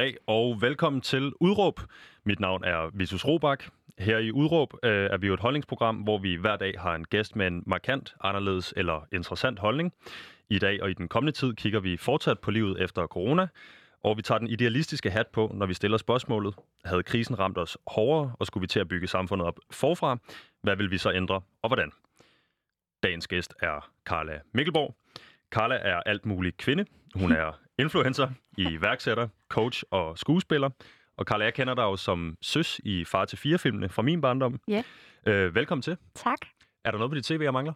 dag, og velkommen til Udråb. Mit navn er Vitus Robak. Her i Udråb øh, er vi jo et holdningsprogram, hvor vi hver dag har en gæst med en markant, anderledes eller interessant holdning. I dag og i den kommende tid kigger vi fortsat på livet efter corona, og vi tager den idealistiske hat på, når vi stiller spørgsmålet. Havde krisen ramt os hårdere, og skulle vi til at bygge samfundet op forfra? Hvad vil vi så ændre, og hvordan? Dagens gæst er Carla Mikkelborg. Carla er alt muligt kvinde. Hun er influencer, iværksætter, coach og skuespiller. Og Carla, jeg kender dig jo som søs i Far til fire filmene fra min barndom. Ja. Øh, velkommen til. Tak. Er der noget på dit tv, jeg mangler?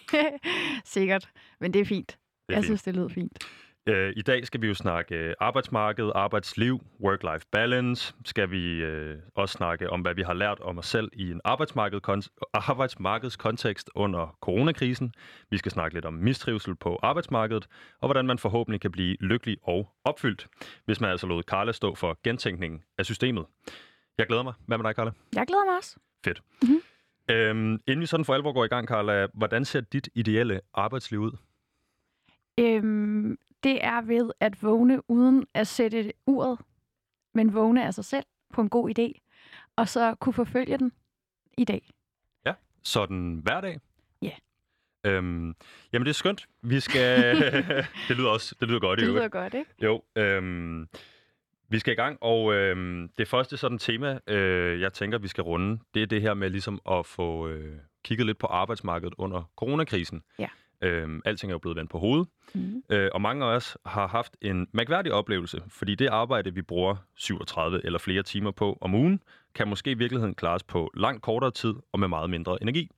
Sikkert, men det er fint. Det er jeg fint. synes, det lyder fint. Øh, I dag skal vi jo snakke øh, arbejdsmarked, arbejdsliv, work-life balance. Skal vi øh, også snakke om, hvad vi har lært om os selv i en arbejdsmarked arbejdsmarkedskontekst under coronakrisen. Vi skal snakke lidt om mistrivsel på arbejdsmarkedet, og hvordan man forhåbentlig kan blive lykkelig og opfyldt, hvis man altså lod Carla stå for gentænkningen af systemet. Jeg glæder mig. Hvad med dig, Carla? Jeg glæder mig også. Fedt. Mhm. Øhm, inden vi sådan for alvor går i gang, Carla, hvordan ser dit ideelle arbejdsliv ud? Øhm, det er ved at vågne uden at sætte uret, men vågne af sig selv på en god idé, og så kunne forfølge den i dag. Sådan hver dag? Ja. Øhm, jamen, det er skønt. Vi skal... det lyder også det lyder godt Det lyder godt, ikke? Jo, øhm, vi skal i gang, og øhm, det første sådan tema, øh, jeg tænker, vi skal runde, det er det her med ligesom at få øh, kigget lidt på arbejdsmarkedet under coronakrisen. Ja. Øhm, alting er jo blevet vendt på hovedet, Mm. øh, og mange af os har haft en mærkværdig oplevelse, fordi det arbejde, vi bruger 37 eller flere timer på om ugen, kan måske i virkeligheden klares på langt kortere tid og med meget mindre energi.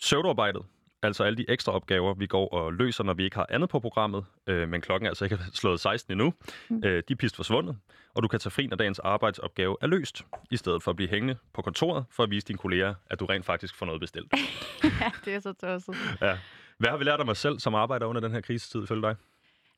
Søvdearbejdet, altså alle de ekstra opgaver, vi går og løser, når vi ikke har andet på programmet, øh, men klokken er altså ikke slået 16 endnu, Mm. øh, de er pist forsvundet, og du kan tage fri, når dagens arbejdsopgave er løst, i stedet for at blive hængende på kontoret for at vise dine kolleger, at du rent faktisk får noget bestilt. ja, det er så tosset. ja. Hvad har vi lært om os selv som arbejder under den her krisetid, ifølge dig?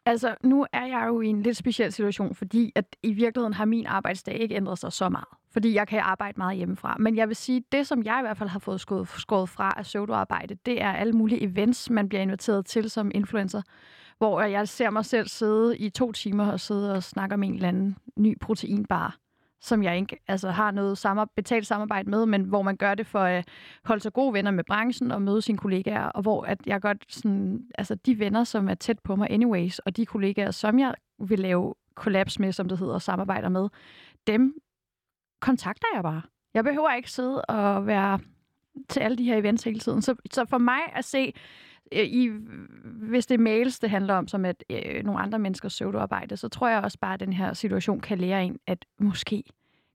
Altså, nu er jeg jo i en lidt speciel situation, fordi at i virkeligheden har min arbejdsdag ikke ændret sig så meget. Fordi jeg kan arbejde meget hjemmefra. Men jeg vil sige, det som jeg i hvert fald har fået skåret, skåret fra af pseudoarbejde, det er alle mulige events, man bliver inviteret til som influencer. Hvor jeg ser mig selv sidde i to timer og sidde og snakke om en eller anden ny proteinbar som jeg ikke altså, har noget samar- betalt samarbejde med, men hvor man gør det for at holde sig gode venner med branchen og møde sine kollegaer, og hvor at jeg godt sådan, altså de venner, som er tæt på mig anyways, og de kollegaer, som jeg vil lave kollaps med, som det hedder, og samarbejder med, dem kontakter jeg bare. Jeg behøver ikke sidde og være til alle de her events hele tiden. Så, så for mig at se, Øh, i, hvis det er mails, det handler om, som at øh, nogle andre menneskers pseudoarbejde, så tror jeg også bare, at den her situation kan lære en, at måske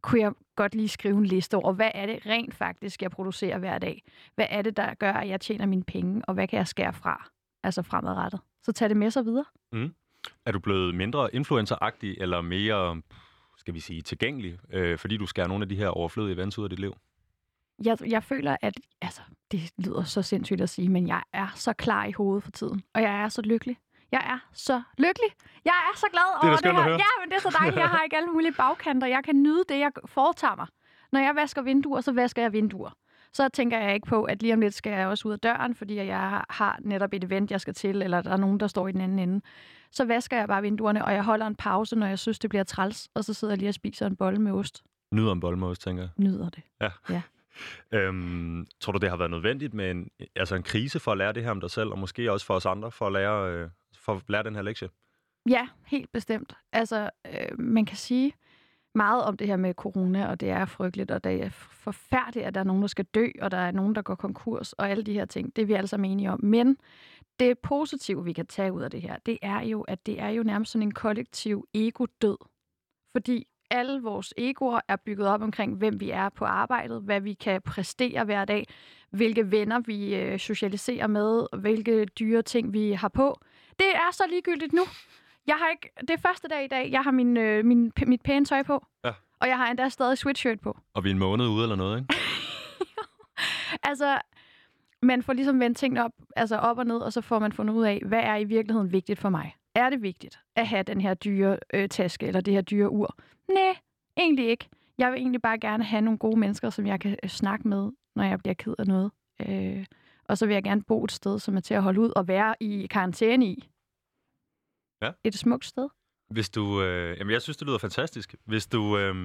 kunne jeg godt lige skrive en liste over, hvad er det rent faktisk, jeg producerer hver dag? Hvad er det, der gør, at jeg tjener mine penge, og hvad kan jeg skære fra? Altså fremadrettet. Så tag det med sig videre. Mm. Er du blevet mindre influenceragtig eller mere, skal vi sige, tilgængelig, øh, fordi du skærer nogle af de her overflødige events ud af dit liv? Jeg, jeg føler, at altså, det lyder så sindssygt at sige, men jeg er så klar i hovedet for tiden. Og jeg er så lykkelig. Jeg er så lykkelig. Jeg er så glad Det er over det at her. Ja, men det er så dejligt. Jeg har ikke alle mulige bagkanter. Jeg kan nyde det, jeg foretager mig. Når jeg vasker vinduer, så vasker jeg vinduer. Så tænker jeg ikke på, at lige om lidt skal jeg også ud af døren, fordi jeg har netop et event, jeg skal til, eller der er nogen, der står i den anden ende. Så vasker jeg bare vinduerne, og jeg holder en pause, når jeg synes, det bliver træls, og så sidder jeg lige og spiser en bolle med ost. Nyder en boldmås, tænker jeg. Nyder det. Øhm, tror du, det har været nødvendigt med en, altså en krise for at lære det her om dig selv, og måske også for os andre, for at lære, øh, for at lære den her lektie? Ja, helt bestemt. Altså, øh, man kan sige meget om det her med corona, og det er frygteligt, og det er forfærdeligt, at der er nogen, der skal dø, og der er nogen, der går konkurs, og alle de her ting. Det er vi alle sammen enige om. Men det positive, vi kan tage ud af det her, det er jo, at det er jo nærmest sådan en kollektiv ego-død. Fordi alle vores egoer er bygget op omkring, hvem vi er på arbejdet, hvad vi kan præstere hver dag, hvilke venner vi øh, socialiserer med, og hvilke dyre ting vi har på. Det er så ligegyldigt nu. Jeg har ikke, det er første dag i dag, jeg har min, øh, min, mit pæne tøj på. Ja. Og jeg har endda stadig sweatshirt på. Og vi er en måned ude eller noget, ikke? Altså, man får ligesom vendt tingene op, altså op og ned, og så får man fundet ud af, hvad er i virkeligheden vigtigt for mig? Er det vigtigt at have den her dyre øh, taske, eller det her dyre ur? Nej, egentlig ikke. Jeg vil egentlig bare gerne have nogle gode mennesker, som jeg kan øh, snakke med, når jeg bliver ked af noget. Øh, og så vil jeg gerne bo et sted, som er til at holde ud og være i karantæne i. Ja. Et smukt sted. Hvis du, øh, jamen jeg synes, det lyder fantastisk. Hvis du øh,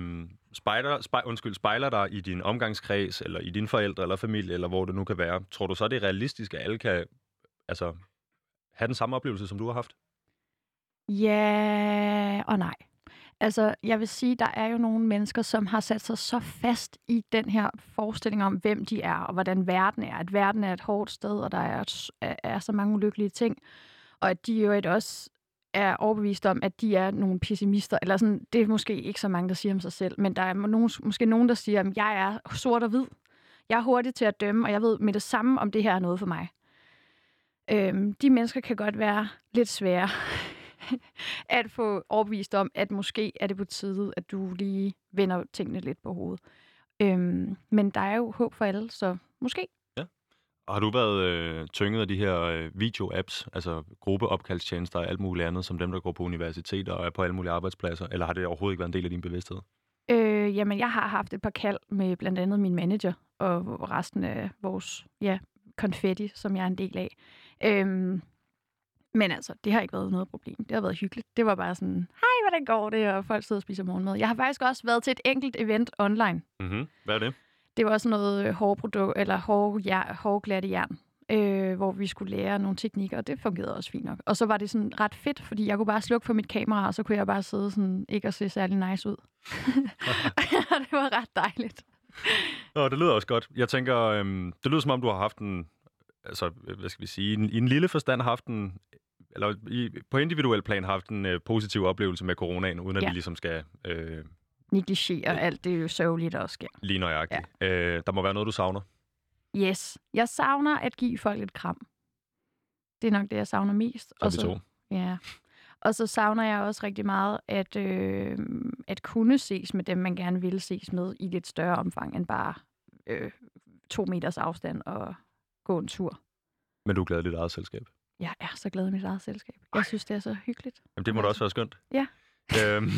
spejler, spej, undskyld, spejler dig i din omgangskreds, eller i dine forældre, eller familie, eller hvor det nu kan være, tror du så, det er realistisk, at alle kan altså, have den samme oplevelse, som du har haft? Ja og nej. Altså, jeg vil sige, der er jo nogle mennesker, som har sat sig så fast i den her forestilling om, hvem de er, og hvordan verden er. At verden er et hårdt sted, og der er, er så mange ulykkelige ting. Og at de jo også er overbevist om, at de er nogle pessimister. Eller sådan, det er måske ikke så mange, der siger om sig selv, men der er nogen, måske nogen, der siger, at jeg er sort og hvid. Jeg er hurtig til at dømme, og jeg ved med det samme, om det her er noget for mig. Øhm, de mennesker kan godt være lidt svære at få overbevist om, at måske er det på tide, at du lige vender tingene lidt på hovedet. Øhm, men der er jo håb for alle, så måske. Ja. Og har du været øh, tynget af de her øh, video-apps, altså gruppeopkaldstjenester og alt muligt andet, som dem, der går på universiteter og er på alle mulige arbejdspladser, eller har det overhovedet ikke været en del af din bevidsthed? Øh, jamen, jeg har haft et par kald med blandt andet min manager og resten af vores ja, konfetti, som jeg er en del af. Øhm, men altså, det har ikke været noget problem. Det har været hyggeligt. Det var bare sådan, hej, hvordan går det? Og folk sidder og spiser morgenmad. Jeg har faktisk også været til et enkelt event online. Mm-hmm. Hvad er det? Det var sådan noget hårprodukt, eller hår, ja, hårglatte jern, øh, hvor vi skulle lære nogle teknikker, og det fungerede også fint nok. Og så var det sådan ret fedt, fordi jeg kunne bare slukke for mit kamera, og så kunne jeg bare sidde sådan, ikke og se særlig nice ud. det var ret dejligt. Nå, det lyder også godt. Jeg tænker, øhm, det lyder som om, du har haft en, altså, hvad skal vi sige, i en, i en lille forstand haft en, eller i, på individuel plan haft en øh, positiv oplevelse med coronaen, uden at ja. vi ligesom skal... Øh, Negligere øh, alt det jo sørgeligt, der også sker. Lige nøjagtigt. Ja. Øh, der må være noget, du savner. Yes. Jeg savner at give folk et kram. Det er nok det, jeg savner mest. Så og så, to. Ja. Og så savner jeg også rigtig meget at, øh, at kunne ses med dem, man gerne vil ses med i lidt større omfang end bare øh, to meters afstand og gå en tur. Men du er glad i dit eget selskab? Jeg er så glad i mit eget selskab. Jeg synes, det er så hyggeligt. Jamen, det må da også være skønt. Ja. øhm,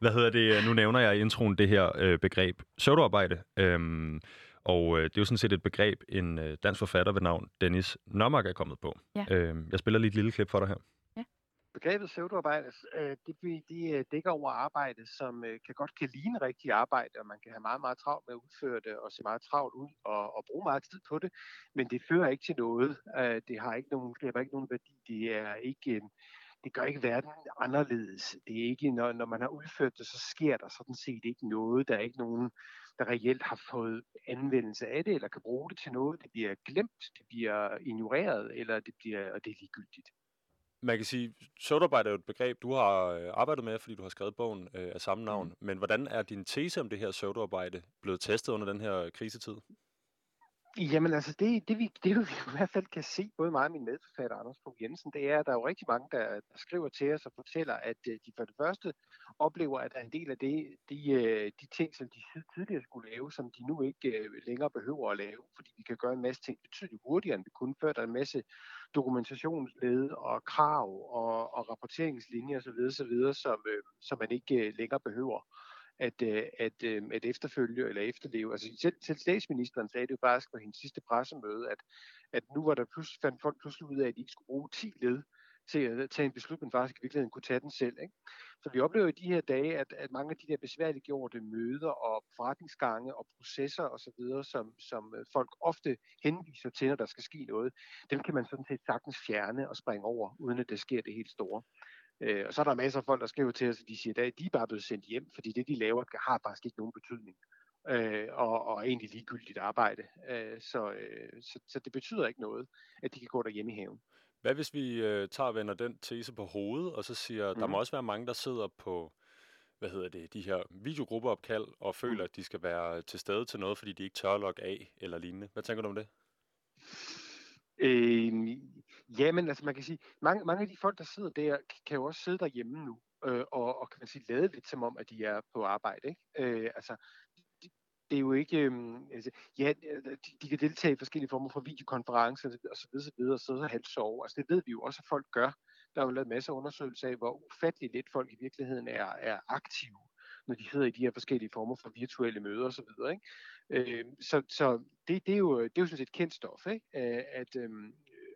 hvad hedder det? Nu nævner jeg i introen det her øh, begreb pseudoarbejde. Øhm, og øh, det er jo sådan set et begreb, en øh, dansk forfatter ved navn Dennis Nørmark er kommet på. Ja. Øhm, jeg spiller lige et lille klip for dig her. Begrebet pseudoarbejde, øh, det, det øh, dækker over arbejde, som øh, kan godt kan ligne rigtig arbejde, og man kan have meget, meget travlt med at udføre det, og se meget travlt ud, og, og bruge meget tid på det, men det fører ikke til noget. Øh, det har ikke nogen, det har ikke nogen værdi. Det er ikke, øh, det gør ikke verden anderledes. Det er ikke, når, når man har udført det, så sker der sådan set ikke noget. Der er ikke nogen, der reelt har fået anvendelse af det, eller kan bruge det til noget. Det bliver glemt, det bliver ignoreret, eller det bliver, og det er ligegyldigt man kan sige, søvnarbejde er jo et begreb, du har øh, arbejdet med, fordi du har skrevet bogen øh, af samme navn. Mm. Men hvordan er din tese om det her søvnarbejde blevet testet under den her krisetid? Jamen altså, det, det, vi, det vi i hvert fald kan se, både mig og min medforfatter Anders Fogh Jensen, det er, at der er jo rigtig mange, der, der skriver til os og fortæller, at øh, de for det første oplever, at der er en del af det, de, øh, de ting, som de tidligere skulle lave, som de nu ikke øh, længere behøver at lave, fordi vi kan gøre en masse ting betydeligt hurtigere, end vi kunne før. Der er en masse dokumentationsled og krav og, og rapporteringslinjer osv., osv. Som, som man ikke længere behøver at, øh, at, øh, at efterfølge eller efterleve. Altså selv, selv statsministeren sagde det jo faktisk på hendes sidste pressemøde, at, at nu var der pludselig, fandt folk pludselig ud af, at de ikke skulle bruge 10 led til at tage en beslutning, faktisk i virkeligheden kunne tage den selv. Ikke? Så vi oplever i de her dage, at, at mange af de der besværliggjorte møder og forretningsgange og processer osv., som, som øh, folk ofte henviser til, når der skal ske noget, dem kan man sådan set sagtens fjerne og springe over, uden at det sker det helt store. Øh, og så er der masser af folk, der skriver til os, at de siger, at de er bare blevet sendt hjem, fordi det, de laver, har faktisk ikke nogen betydning. Øh, og, og egentlig ligegyldigt arbejde. Øh, så, øh, så, så det betyder ikke noget, at de kan gå derhjemme i haven. Hvad hvis vi øh, tager og vender den tese på hovedet, og så siger, mm. der må mhm. også være mange, der sidder på hvad hedder det, de her videogruppeopkald, og føler, mm. at de skal være til stede til noget, fordi de ikke tør at logge af eller lignende. Hvad tænker du om det? Øh, jamen, altså man kan sige, mange, mange af de folk, der sidder der, kan jo også sidde derhjemme nu, øh, og, og kan man sige, lade lidt som om, at de er på arbejde. Ikke? Øh, altså, det, det er jo ikke, øh, altså, ja, de, de kan deltage i forskellige former for videokonferencer og så videre, så videre, og sidde og halvt sove. Altså det ved vi jo også, at folk gør. Der er jo lavet masser af undersøgelser af, hvor ufattelig lidt folk i virkeligheden er, er aktive når de sidder i de her forskellige former for virtuelle møder osv. Ikke? Øh, så så det, det, er jo, det er jo sådan set kendt stof, ikke? at, øh,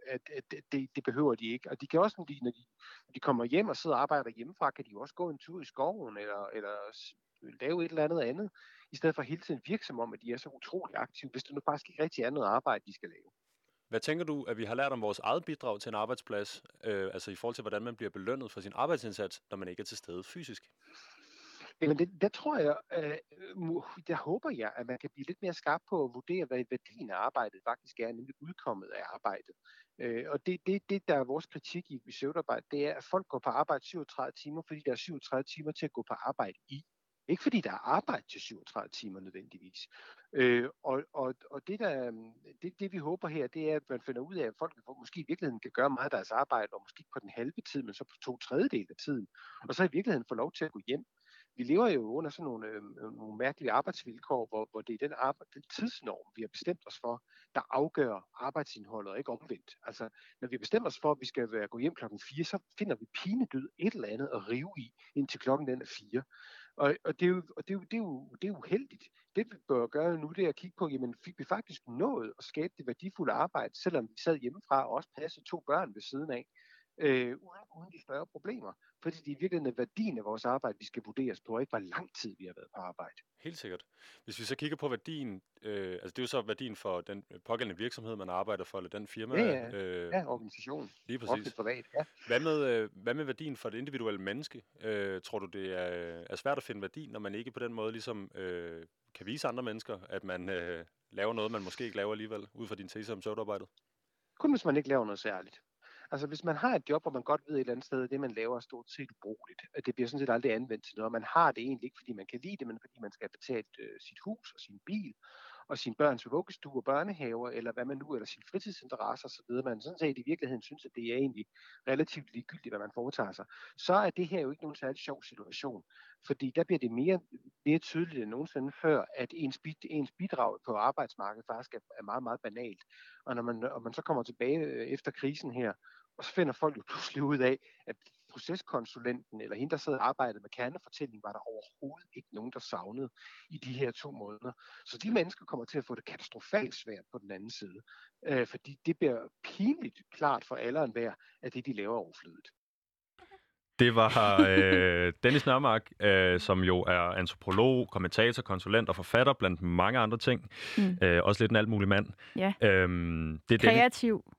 at, at det, det behøver de ikke. Og de kan også, når de, når de, når de kommer hjem og sidder og arbejder hjemmefra, kan de jo også gå en tur i skoven, eller, eller lave et eller andet andet, i stedet for hele tiden virke som om, at de er så utrolig aktive, hvis det nu faktisk ikke rigtig er noget arbejde, de skal lave. Hvad tænker du, at vi har lært om vores eget bidrag til en arbejdsplads, øh, altså i forhold til, hvordan man bliver belønnet for sin arbejdsindsats, når man ikke er til stede fysisk? Jamen, det, der tror jeg, øh, der håber jeg, at man kan blive lidt mere skarp på at vurdere, hvad værdien af arbejdet faktisk er, nemlig udkommet af arbejdet. Øh, og det, det, det, der er vores kritik i søvdarbejde, det er, at folk går på arbejde 37 timer, fordi der er 37 timer til at gå på arbejde i. Ikke fordi der er arbejde til 37 timer nødvendigvis. Øh, og, og, og det, der, det, det vi håber her, det er, at man finder ud af, at folk måske i virkeligheden kan gøre meget af deres arbejde, og måske på den halve tid, men så på to tredjedel af tiden. Og så i virkeligheden få lov til at gå hjem. Vi lever jo under sådan nogle, øh, nogle mærkelige arbejdsvilkår, hvor, hvor det er den, arbejde, den tidsnorm, vi har bestemt os for, der afgør arbejdsindholdet, og ikke omvendt. Altså, når vi bestemmer os for, at vi skal være, gå hjem klokken 4, så finder vi pinedød et eller andet at rive i, indtil klokken den er 4. Og, og, det, er jo, og det, er jo, det, er jo, det er uheldigt. Det vi bør gøre nu, det er at kigge på, jamen fik vi faktisk nået at skabe det værdifulde arbejde, selvom vi sad hjemmefra og også passede to børn ved siden af, øh, uden, uden de større problemer. Fordi det er virkelig værdien af vores arbejde, vi skal vurderes på, og ikke hvor lang tid vi har været på arbejde. Helt sikkert. Hvis vi så kigger på værdien, øh, altså det er jo så værdien for den pågældende virksomhed, man arbejder for, eller den firma. Ja, ja, øh, ja organisation. Lige præcis. privat, ja. Hvad med, øh, hvad med værdien for det individuelle menneske? Øh, tror du, det er, er svært at finde værdi, når man ikke på den måde ligesom øh, kan vise andre mennesker, at man øh, laver noget, man måske ikke laver alligevel, ud fra din tese om søvdarbejdet? Kun hvis man ikke laver noget særligt. Altså hvis man har et job, hvor man godt ved et eller andet sted, at det man laver er stort set ubrugeligt, at det bliver sådan set aldrig anvendt til noget, man har det egentlig ikke, fordi man kan lide det, men fordi man skal betale øh, sit hus og sin bil, og sin børns vuggestue og børnehaver, eller hvad man nu, eller sin fritidsinteresser osv., man sådan set i virkeligheden synes, at det er egentlig relativt ligegyldigt, hvad man foretager sig, så er det her jo ikke nogen særlig sjov situation. Fordi der bliver det mere, mere tydeligt end nogensinde før, at ens, bid, ens bidrag på arbejdsmarkedet faktisk er, er meget, meget banalt. Og når man, og man så kommer tilbage øh, efter krisen her, og så finder folk jo pludselig ud af, at proceskonsulenten eller hende, der sad og arbejdede med kernefortælling, var der overhovedet ikke nogen, der savnede i de her to måneder. Så de mennesker kommer til at få det katastrofalt svært på den anden side, øh, fordi det bliver pinligt klart for alle og enhver, at det, de laver, er overflødigt. Det var øh, Dennis Nørmark, øh, som jo er antropolog, kommentator, konsulent og forfatter blandt mange andre ting. Mm. Øh, også lidt en alt mulig mand. Ja. Øhm, det er Kreativ. Dennis,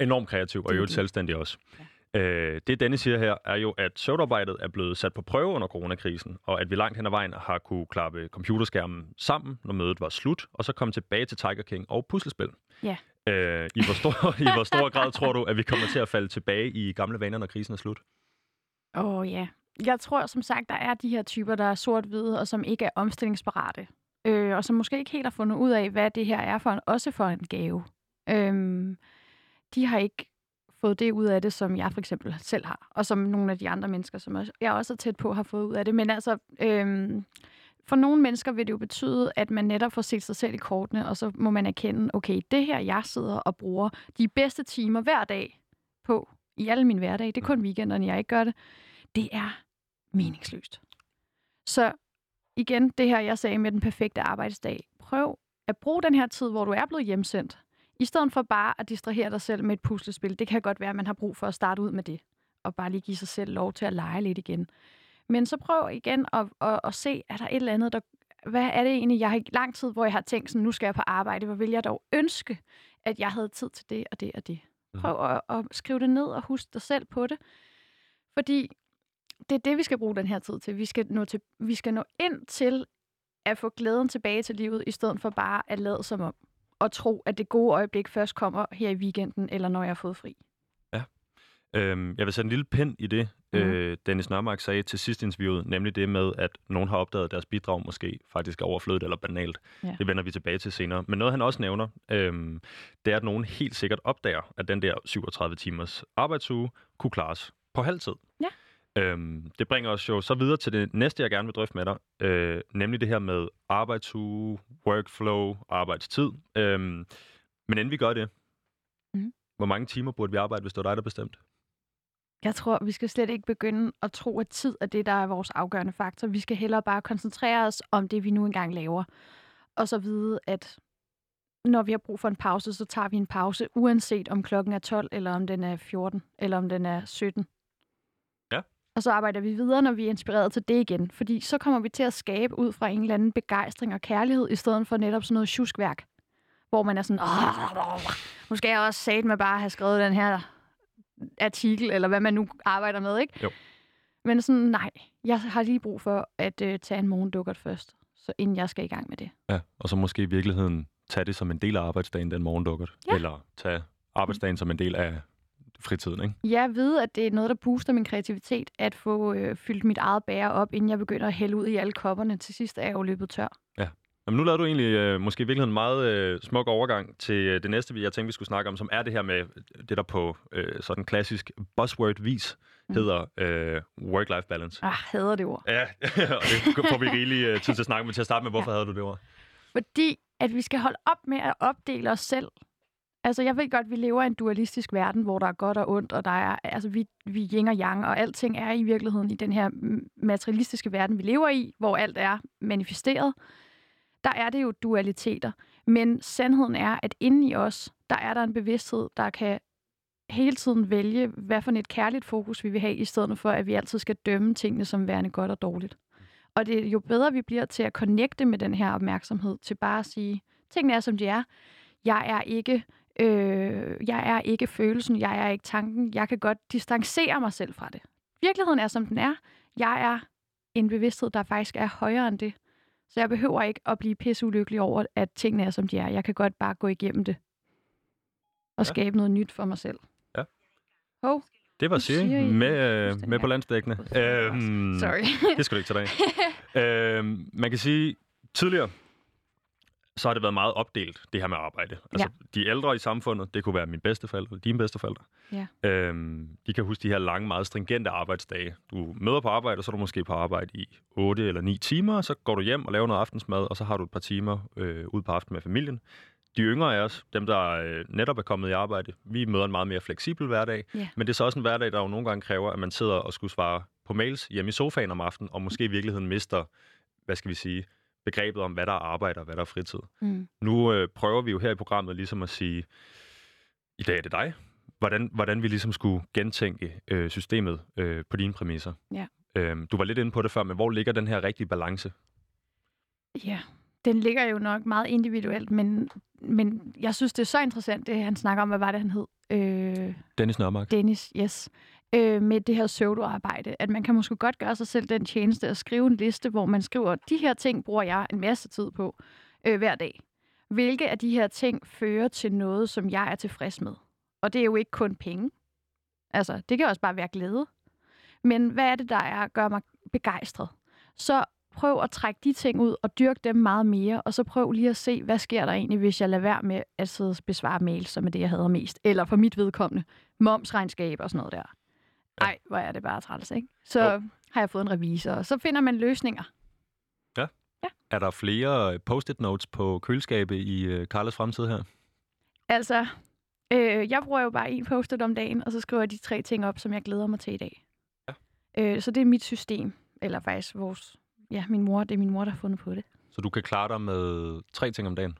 enormt kreativ, og jo selvstændig også. Ja. Øh, det Dennis siger her, er jo, at søvnarbejdet er blevet sat på prøve under coronakrisen, og at vi langt hen ad vejen har kunne klappe computerskærmen sammen, når mødet var slut, og så komme tilbage til Tiger King og puslespil. Ja. Øh, i, hvor stor, I hvor stor grad tror du, at vi kommer til at falde tilbage i gamle vaner, når krisen er slut? Åh oh, ja. Jeg tror som sagt, der er de her typer, der er sort-hvide, og som ikke er omstillingsparate. Øh, og som måske ikke helt har fundet ud af, hvad det her er for en, også for en gave. Øh, de har ikke fået det ud af det, som jeg for eksempel selv har, og som nogle af de andre mennesker, som jeg også er tæt på, har fået ud af det. Men altså, øhm, for nogle mennesker vil det jo betyde, at man netop får set sig selv i kortene, og så må man erkende, okay, det her, jeg sidder og bruger de bedste timer hver dag på, i alle mine hverdage, det er kun weekenderne, jeg ikke gør det, det er meningsløst. Så igen, det her, jeg sagde med den perfekte arbejdsdag. Prøv at bruge den her tid, hvor du er blevet hjemsendt, i stedet for bare at distrahere dig selv med et puslespil, det kan godt være, at man har brug for at starte ud med det, og bare lige give sig selv lov til at lege lidt igen. Men så prøv igen at, at, at se, er der et eller andet, der, hvad er det egentlig, jeg har lang tid, hvor jeg har tænkt sådan, nu skal jeg på arbejde, hvor vil jeg dog ønske, at jeg havde tid til det og det og det. Mhm. Prøv at, at skrive det ned og husk dig selv på det. Fordi det er det, vi skal bruge den her tid til. Vi skal nå, til, vi skal nå ind til at få glæden tilbage til livet, i stedet for bare at lade som om at tro, at det gode øjeblik først kommer her i weekenden, eller når jeg har fået fri. Ja. Øhm, jeg vil sætte en lille pind i det, mm. øh, Dennis Nørmark sagde til sidst interviewet, nemlig det med, at nogen har opdaget, at deres bidrag måske faktisk er overflødet eller banalt. Ja. Det vender vi tilbage til senere. Men noget, han også nævner, øhm, det er, at nogen helt sikkert opdager, at den der 37 timers arbejdsuge kunne klares på halvtid. Ja. Øhm, det bringer os jo så videre til det næste, jeg gerne vil drøfte med dig, øh, nemlig det her med arbejdsuge, workflow, arbejdstid. Øhm, men inden vi gør det, mm. hvor mange timer burde vi arbejde, hvis det var dig, der bestemt? Jeg tror, vi skal slet ikke begynde at tro, at tid er det, der er vores afgørende faktor. Vi skal hellere bare koncentrere os om det, vi nu engang laver. Og så vide, at når vi har brug for en pause, så tager vi en pause, uanset om klokken er 12, eller om den er 14, eller om den er 17. Og så arbejder vi videre, når vi er inspireret til det igen. Fordi så kommer vi til at skabe ud fra en eller anden begejstring og kærlighed, i stedet for netop sådan noget tjuskværk. Hvor man er sådan, nu skal jeg også sat med bare have skrevet den her artikel, eller hvad man nu arbejder med, ikke? Jo. Men sådan, nej, jeg har lige brug for at øh, tage en morgendukkert først, så inden jeg skal i gang med det. Ja, og så måske i virkeligheden tage det som en del af arbejdsdagen, den morgendukkert. Ja. Eller tage arbejdsdagen som en del af fritiden, ikke? Jeg ved, at det er noget, der booster min kreativitet, at få øh, fyldt mit eget bære op, inden jeg begynder at hælde ud i alle kopperne. Til sidst er jeg jo løbet tør. Jamen, nu lavede du egentlig øh, måske i virkeligheden en meget øh, smuk overgang til øh, det næste, vi jeg tænkte, vi skulle snakke om, som er det her med det, der på øh, sådan klassisk buzzword-vis Mm. hedder øh, work-life balance. Ah, hader det ord. Ja, og det får vi rigelig øh, tid til at snakke med. Til at starte med, hvorfor ja. havde du det ord? Fordi at vi skal holde op med at opdele os selv. Altså, jeg ved godt, at vi lever i en dualistisk verden, hvor der er godt og ondt, og der er, altså, vi, vi yin og yang, og alting er i virkeligheden i den her materialistiske verden, vi lever i, hvor alt er manifesteret. Der er det jo dualiteter. Men sandheden er, at inde i os, der er der en bevidsthed, der kan hele tiden vælge, hvad for et kærligt fokus vi vil have, i stedet for, at vi altid skal dømme tingene som værende godt og dårligt. Og det er jo bedre, vi bliver til at connecte med den her opmærksomhed, til bare at sige, tingene er, som de er. Jeg er ikke, øh, jeg er ikke følelsen, jeg er ikke tanken. Jeg kan godt distancere mig selv fra det. Virkeligheden er, som den er. Jeg er en bevidsthed, der faktisk er højere end det. Så jeg behøver ikke at blive pisseulykkelig over, at tingene er, som de er. Jeg kan godt bare gå igennem det. Og Ja. skabe noget nyt for mig selv. Ja. Hov, Det var Siri med, øh, med på landsdækkende. Øhm, sorry. Det skal du ikke tage dig øhm, man kan sige, tidligere, så har det været meget opdelt, det her med arbejde. Altså, de ældre i samfundet, det kunne være mine bedsteforældre, dine bedsteforældre. Ja. Øhm, de kan huske de her lange, meget stringente arbejdsdage. Du møder på arbejde, og så er du måske på arbejde i 8 eller 9 timer, og så går du hjem og laver noget aftensmad, og så har du et par timer øh, ud på aftenen med familien. De yngre af os, dem der øh, netop er kommet i arbejde, vi møder en meget mere fleksibel hverdag. Ja. Men det er så også en hverdag, der jo nogle gange kræver, at man sidder og skulle svare på mails hjemme i sofaen om aftenen, og måske i virkeligheden mister, hvad skal vi sige, begrebet om, hvad der er arbejde og hvad der er fritid. Mm. Nu øh, prøver vi jo her i programmet ligesom at sige, i dag er det dig, hvordan, hvordan vi ligesom skulle gentænke øh, systemet øh, på dine præmisser. Ja. Øhm, du var lidt inde på det før, men hvor ligger den her rigtige balance? Ja, den ligger jo nok meget individuelt, men, men jeg synes, det er så interessant, det han snakker om, hvad var det, han hed? Øh, Dennis Nørmark. Dennis, yes. Øh, med det her pseudoarbejde, at man kan måske godt gøre sig selv den tjeneste at skrive en liste, hvor man skriver, de her ting bruger jeg en masse tid på øh, hver dag. Hvilke af de her ting fører til noget, som jeg er tilfreds med? Og det er jo ikke kun penge. Altså, det kan også bare være glæde. Men hvad er det, der er, gør mig begejstret? Så prøv at trække de ting ud og dyrke dem meget mere, og så prøv lige at se, hvad sker der egentlig, hvis jeg lader være med at sidde og besvare mails, som er det, jeg hader mest. Eller for mit vedkommende, momsregnskab og sådan noget der. Ja. Ej, hvor er det bare træls, ikke? Så Jo. har jeg fået en revisor, og så finder man løsninger. Er der flere post-it notes på køleskabet i øh, Carles fremtid her? Altså, øh, jeg bruger jo bare en post om dagen, og så skriver jeg de tre ting op, som jeg glæder mig til i dag. Ja. Øh, så det er mit system, eller faktisk vores, ja, min mor, det er min mor, der har fundet på det. Så du kan klare dig med tre ting om dagen?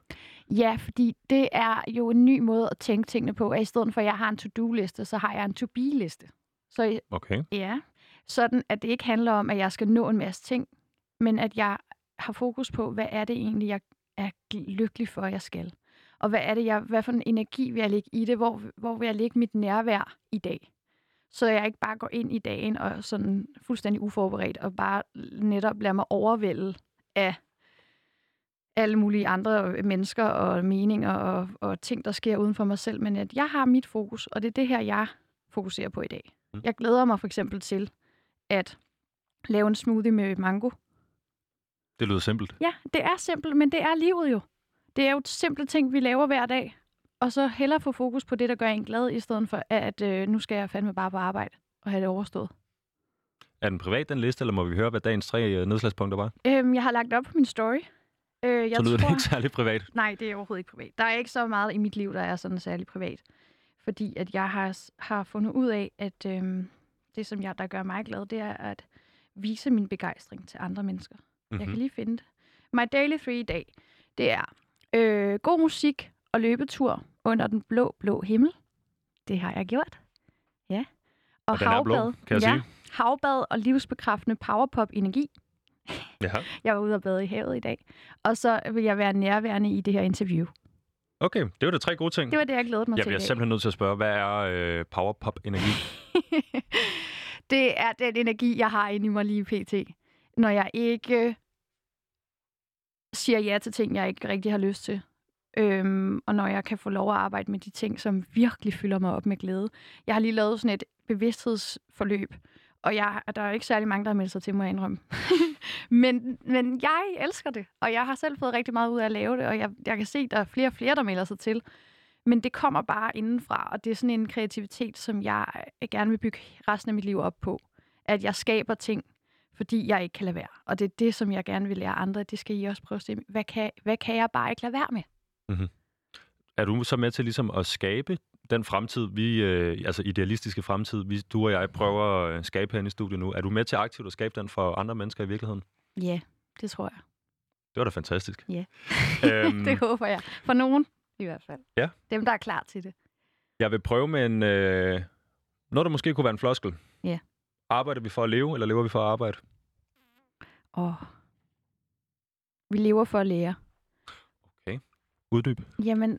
Ja, fordi det er jo en ny måde at tænke tingene på, at i stedet for, at jeg har en to-do-liste, så har jeg en to-be-liste. Så Okay. ja, sådan at det ikke handler om, at jeg skal nå en masse ting, men at jeg har fokus på, hvad er det egentlig, jeg er lykkelig for, at jeg skal. Og hvad er det, jeg, hvad for en energi vil jeg lægge i det? Hvor, hvor vil jeg lægge mit nærvær i dag? Så jeg ikke bare går ind i dagen og sådan fuldstændig uforberedt, og bare netop lader mig overvælde af alle mulige andre mennesker og meninger og, og ting, der sker uden for mig selv. Men at jeg har mit fokus, og det er det her, jeg fokuserer på i dag. Mm. Jeg glæder mig for eksempel til at lave en smoothie med mango. Det lyder simpelt. Ja, det er simpelt, men det er livet jo. Det er jo simple ting, vi laver hver dag. Og så hellere få fokus på det, der gør en glad, i stedet for, at øh, nu skal jeg fandme bare på arbejde og have det overstået. Er den privat, den liste, eller må vi høre, hvad dagens tre øh, nedslagspunkter var? Øhm, jeg har lagt op på min story. Øh, jeg Så lyder tror... det ikke særlig privat. Nej, det er overhovedet ikke privat. Der er ikke så meget i mit liv, der er sådan særlig privat. Fordi at jeg har, har fundet ud af, at øhm, det, som jeg, der gør mig glad, det er at vise min begejstring til andre mennesker. Mm-hmm. Jeg kan Mhm. lige finde det. My daily three i dag, det er Øh, god musik og løbetur under den blå, blå himmel. Det har jeg gjort. Ja. Og, Og er blå, havbad. kan jeg ja, sige. havbad og livsbekræftende powerpop-energi. Ja. Jeg var ude og bade i havet i dag. Og så vil jeg være nærværende i det her interview. Okay, det var da tre gode ting. Det var det, jeg glædede mig Jeg til i bliver simpelthen nødt til at spørge, hvad er øh, powerpop-energi? det er den energi, jeg har inde i mig lige pt. Når jeg ikke siger ja til ting, jeg ikke rigtig har lyst til. Øhm, og når jeg kan få lov at arbejde med de ting, som virkelig fylder mig op med glæde. Jeg har lige lavet sådan et bevidsthedsforløb, og jeg, der er ikke særlig mange, der har meldt sig til, må jeg indrømme. men, men jeg elsker det, og jeg har selv fået rigtig meget ud af at lave det, og jeg, jeg kan se, at der er flere og flere, der melder sig til. Men det kommer bare indenfra, og det er sådan en kreativitet, som jeg øh, gerne vil bygge resten af mit liv op på. At jeg skaber ting, fordi jeg ikke kan lade være. Og det er det, som jeg gerne vil lære andre. Det skal I også prøve at se. Hvad kan, hvad kan jeg bare ikke lade være med? Mm-hmm. Er du så med til ligesom at skabe den fremtid, vi, øh, altså idealistiske fremtid, vi, du og jeg prøver at skabe herinde i studiet nu? Er du med til aktivt at skabe den for andre mennesker i virkeligheden? Ja, det tror jeg. Det var da fantastisk. Ja. øhm, det håber jeg. For nogen i hvert fald. Ja. Dem, der er klar til det. jeg vil prøve med en, øh, noget, der måske kunne være en floskel. Ja. Arbejder vi for at leve, eller lever vi for at arbejde? Og vi lever for at lære. Uddyb. Jamen,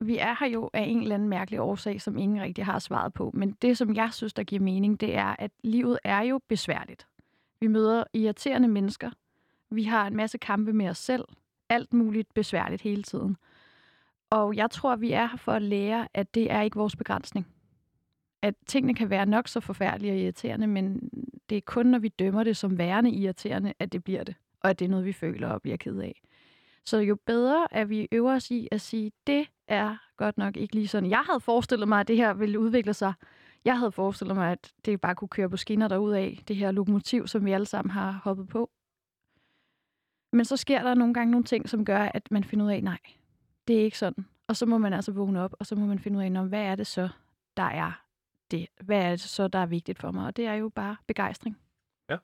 vi er her jo af en eller anden mærkelig årsag, som ingen rigtig har svaret på. Men det, som jeg synes, der giver mening, det er, at livet er jo besværligt. Vi møder irriterende mennesker. Vi har en masse kampe med os selv. Alt muligt besværligt hele tiden. Og jeg tror, vi er her for at lære, at det er ikke vores begrænsning. At tingene kan være nok så forfærdelige og irriterende, men det er kun, når vi dømmer det som værende irriterende, at det bliver det. Og at det er noget, vi føler og bliver ked af. Så jo bedre, at vi øver os i at sige, det er godt nok ikke lige sådan. Jeg havde forestillet mig, at det her ville udvikle sig. Jeg havde forestillet mig, at det bare kunne køre på skinner derudad, det her lokomotiv, som vi alle sammen har hoppet på. Men så sker der nogle gange nogle ting, som gør, at man finder ud af, nej, det er ikke sådan. Og så må man altså vågne op, og så må man finde ud af, "Nå, hvad er det så, der er det? Hvad er det så, der er vigtigt for mig? Og det er jo bare begejstring. Ja.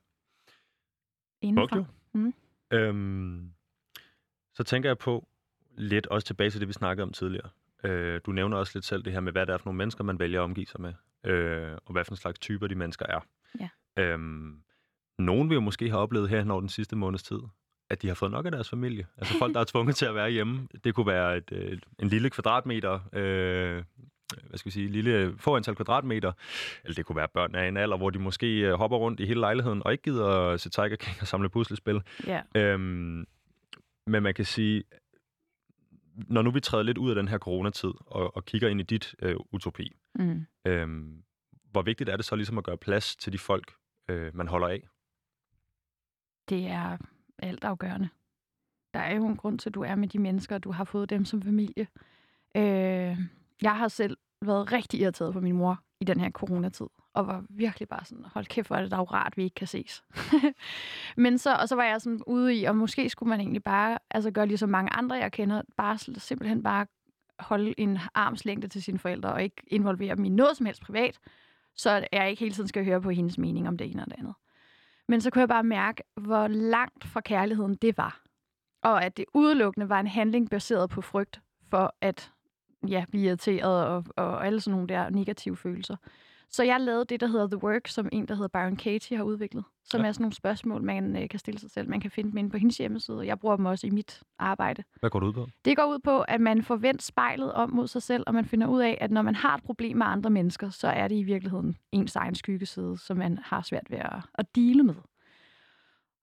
Smukt jo. Mm. Øhm, så tænker jeg på lidt også tilbage til det, vi snakkede om tidligere. Øh, du nævner også lidt selv det her med, hvad det er for nogle mennesker, man vælger at omgive sig med, øh, og hvad for en slags typer de mennesker er. Ja. Øhm, nogen vil jo måske have oplevet her over den sidste måneds tid, at de har fået nok af deres familie. Altså folk, der er tvunget til at være hjemme. Det kunne være et, øh, en lille kvadratmeter, øh, hvad skal vi sige, lille få antal kvadratmeter, eller det kunne være børn af en alder, hvor de måske øh, hopper rundt i hele lejligheden og ikke gider at se Tiger King og samle puslespil. Ja. Øhm, men man kan sige, når nu vi træder lidt ud af den her coronatid og, og kigger ind i dit øh, utopi, Mm. øhm, hvor vigtigt er det så ligesom at gøre plads til de folk, øh, man holder af? det er altafgørende. Der er jo en grund til, at du er med de mennesker, og du har fået dem som familie. Øh, jeg har selv været rigtig irriteret på min mor i den her coronatid, og var virkelig bare sådan, hold kæft, hvor er det da rart, vi ikke kan ses. Men så, og så var jeg sådan ude i, og måske skulle man egentlig bare altså gøre ligesom mange andre, jeg kender, bare simpelthen bare holde en armslængde til sine forældre, og ikke involvere dem i noget som helst privat, så jeg ikke hele tiden skal høre på hendes mening om det ene og det andet. Men så kunne jeg bare mærke, hvor langt fra kærligheden det var. Og at det udelukkende var en handling baseret på frygt for at ja, blive irriteret og, og alle sådan nogle der negative følelser. Så jeg lavede det, der hedder The Work, som en, der hedder Byron Katie har udviklet. Som Ja. er sådan nogle spørgsmål, man øh, kan stille sig selv. Man kan finde dem inde på hendes hjemmeside, og jeg bruger dem også i mit arbejde. Hvad går du ud på? Det går ud på, at man får vendt spejlet om mod sig selv, og man finder ud af, at når man har et problem med andre mennesker, så er det i virkeligheden ens egen skyggeside, som man har svært ved at, at dele med.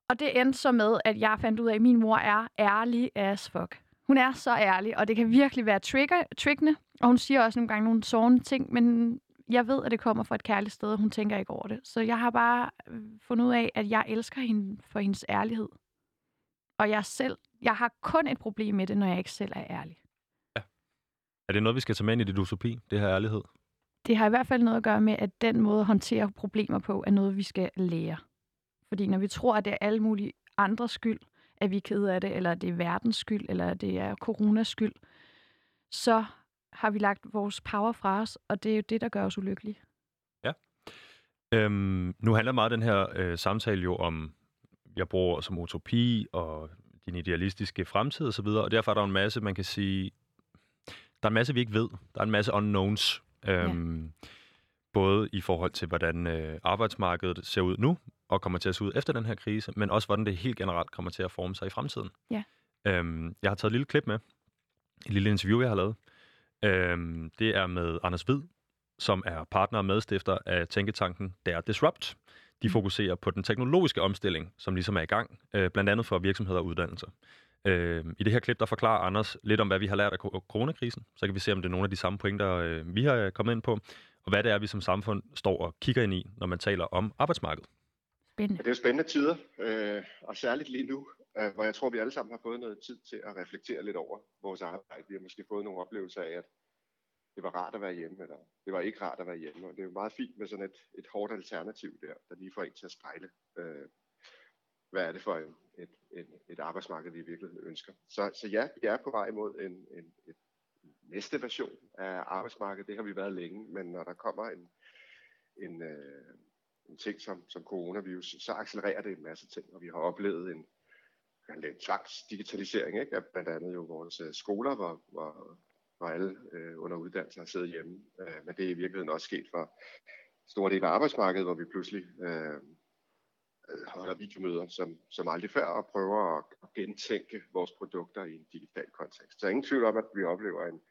Og det endte så med, at jeg fandt ud af, at min mor er ærlig as fuck. Hun er så ærlig, og det kan virkelig være trigger, triggende. Og hun siger også nogle gange nogle sårende ting, men jeg ved, at det kommer fra et kærligt sted, og hun tænker ikke over det. Så jeg har bare øh, fundet ud af, at jeg elsker hende for hendes ærlighed. Og jeg selv, jeg har kun et problem med det, når jeg ikke selv er ærlig. Er det noget, vi skal tage med ind i dit utopi, det her ærlighed? Det har i hvert fald noget at gøre med, at den måde at håndtere problemer på, er noget, vi skal lære. Fordi når vi tror, at det er alle mulige andres skyld, at vi er kede af det, eller det er verdens skyld, eller det er coronas skyld, så har vi lagt vores power fra os, og det er jo det, der gør os ulykkelige. Øhm, nu handler meget den her øh, samtale jo om, jeg bruger som utopi og en idealistiske fremtid osv., og, og derfor er der en masse, man kan sige, der er en masse, vi ikke ved. Der er en masse unknowns. Øhm, ja. Både i forhold til, hvordan øh, arbejdsmarkedet ser ud nu, og kommer til at se ud efter den her krise, men også hvordan det helt generelt kommer til at forme sig i fremtiden. Ja. Øhm, jeg har taget et lille klip med, et lille interview, jeg har lavet. Øhm, det er med Anders Hvid, som er partner og medstifter af tænketanken Der Disrupt. De mm. fokuserer på den teknologiske omstilling, som ligesom er i gang, øh, blandt andet for virksomheder og uddannelser. Øh, I det her klip, der forklarer Anders lidt om, hvad vi har lært af coronakrisen. Så kan vi se, om det er nogle af de samme pointer, øh, vi har kommet ind på, og hvad det er, vi som samfund står og kigger ind i, når man taler om arbejdsmarkedet. Spændende. Det er jo spændende tider, øh, og særligt lige nu, øh, hvor jeg tror, vi alle sammen har fået noget tid til at reflektere lidt over vores arbejde. Vi har måske fået nogle oplevelser af, at det var rart at være hjemme, eller det var ikke rart at være hjemme. Og det er jo meget fint med sådan et, et hårdt alternativ der, der lige får en til at spejle, øh, hvad er det for en, et, et, et arbejdsmarked, vi i virkeligheden ønsker. Så, så ja, vi er på vej mod en, en et næste version af arbejdsmarkedet. Det har vi været længe, men når der kommer en, en, øh, en ting som, som coronavirus, så accelererer det en masse ting, og vi har oplevet en, en tvangsdigitalisering ikke? af blandt andet jo vores øh, skoler, hvor, hvor, hvor alle øh, under uddannelse har siddet hjemme. Øh, men det er i virkeligheden også sket for store dele af arbejdsmarkedet, hvor vi pludselig øh, holder videomøder som, som aldrig før og prøver at, at gentænke vores produkter i en digital kontekst. Så ingen tvivl om, at vi oplever en,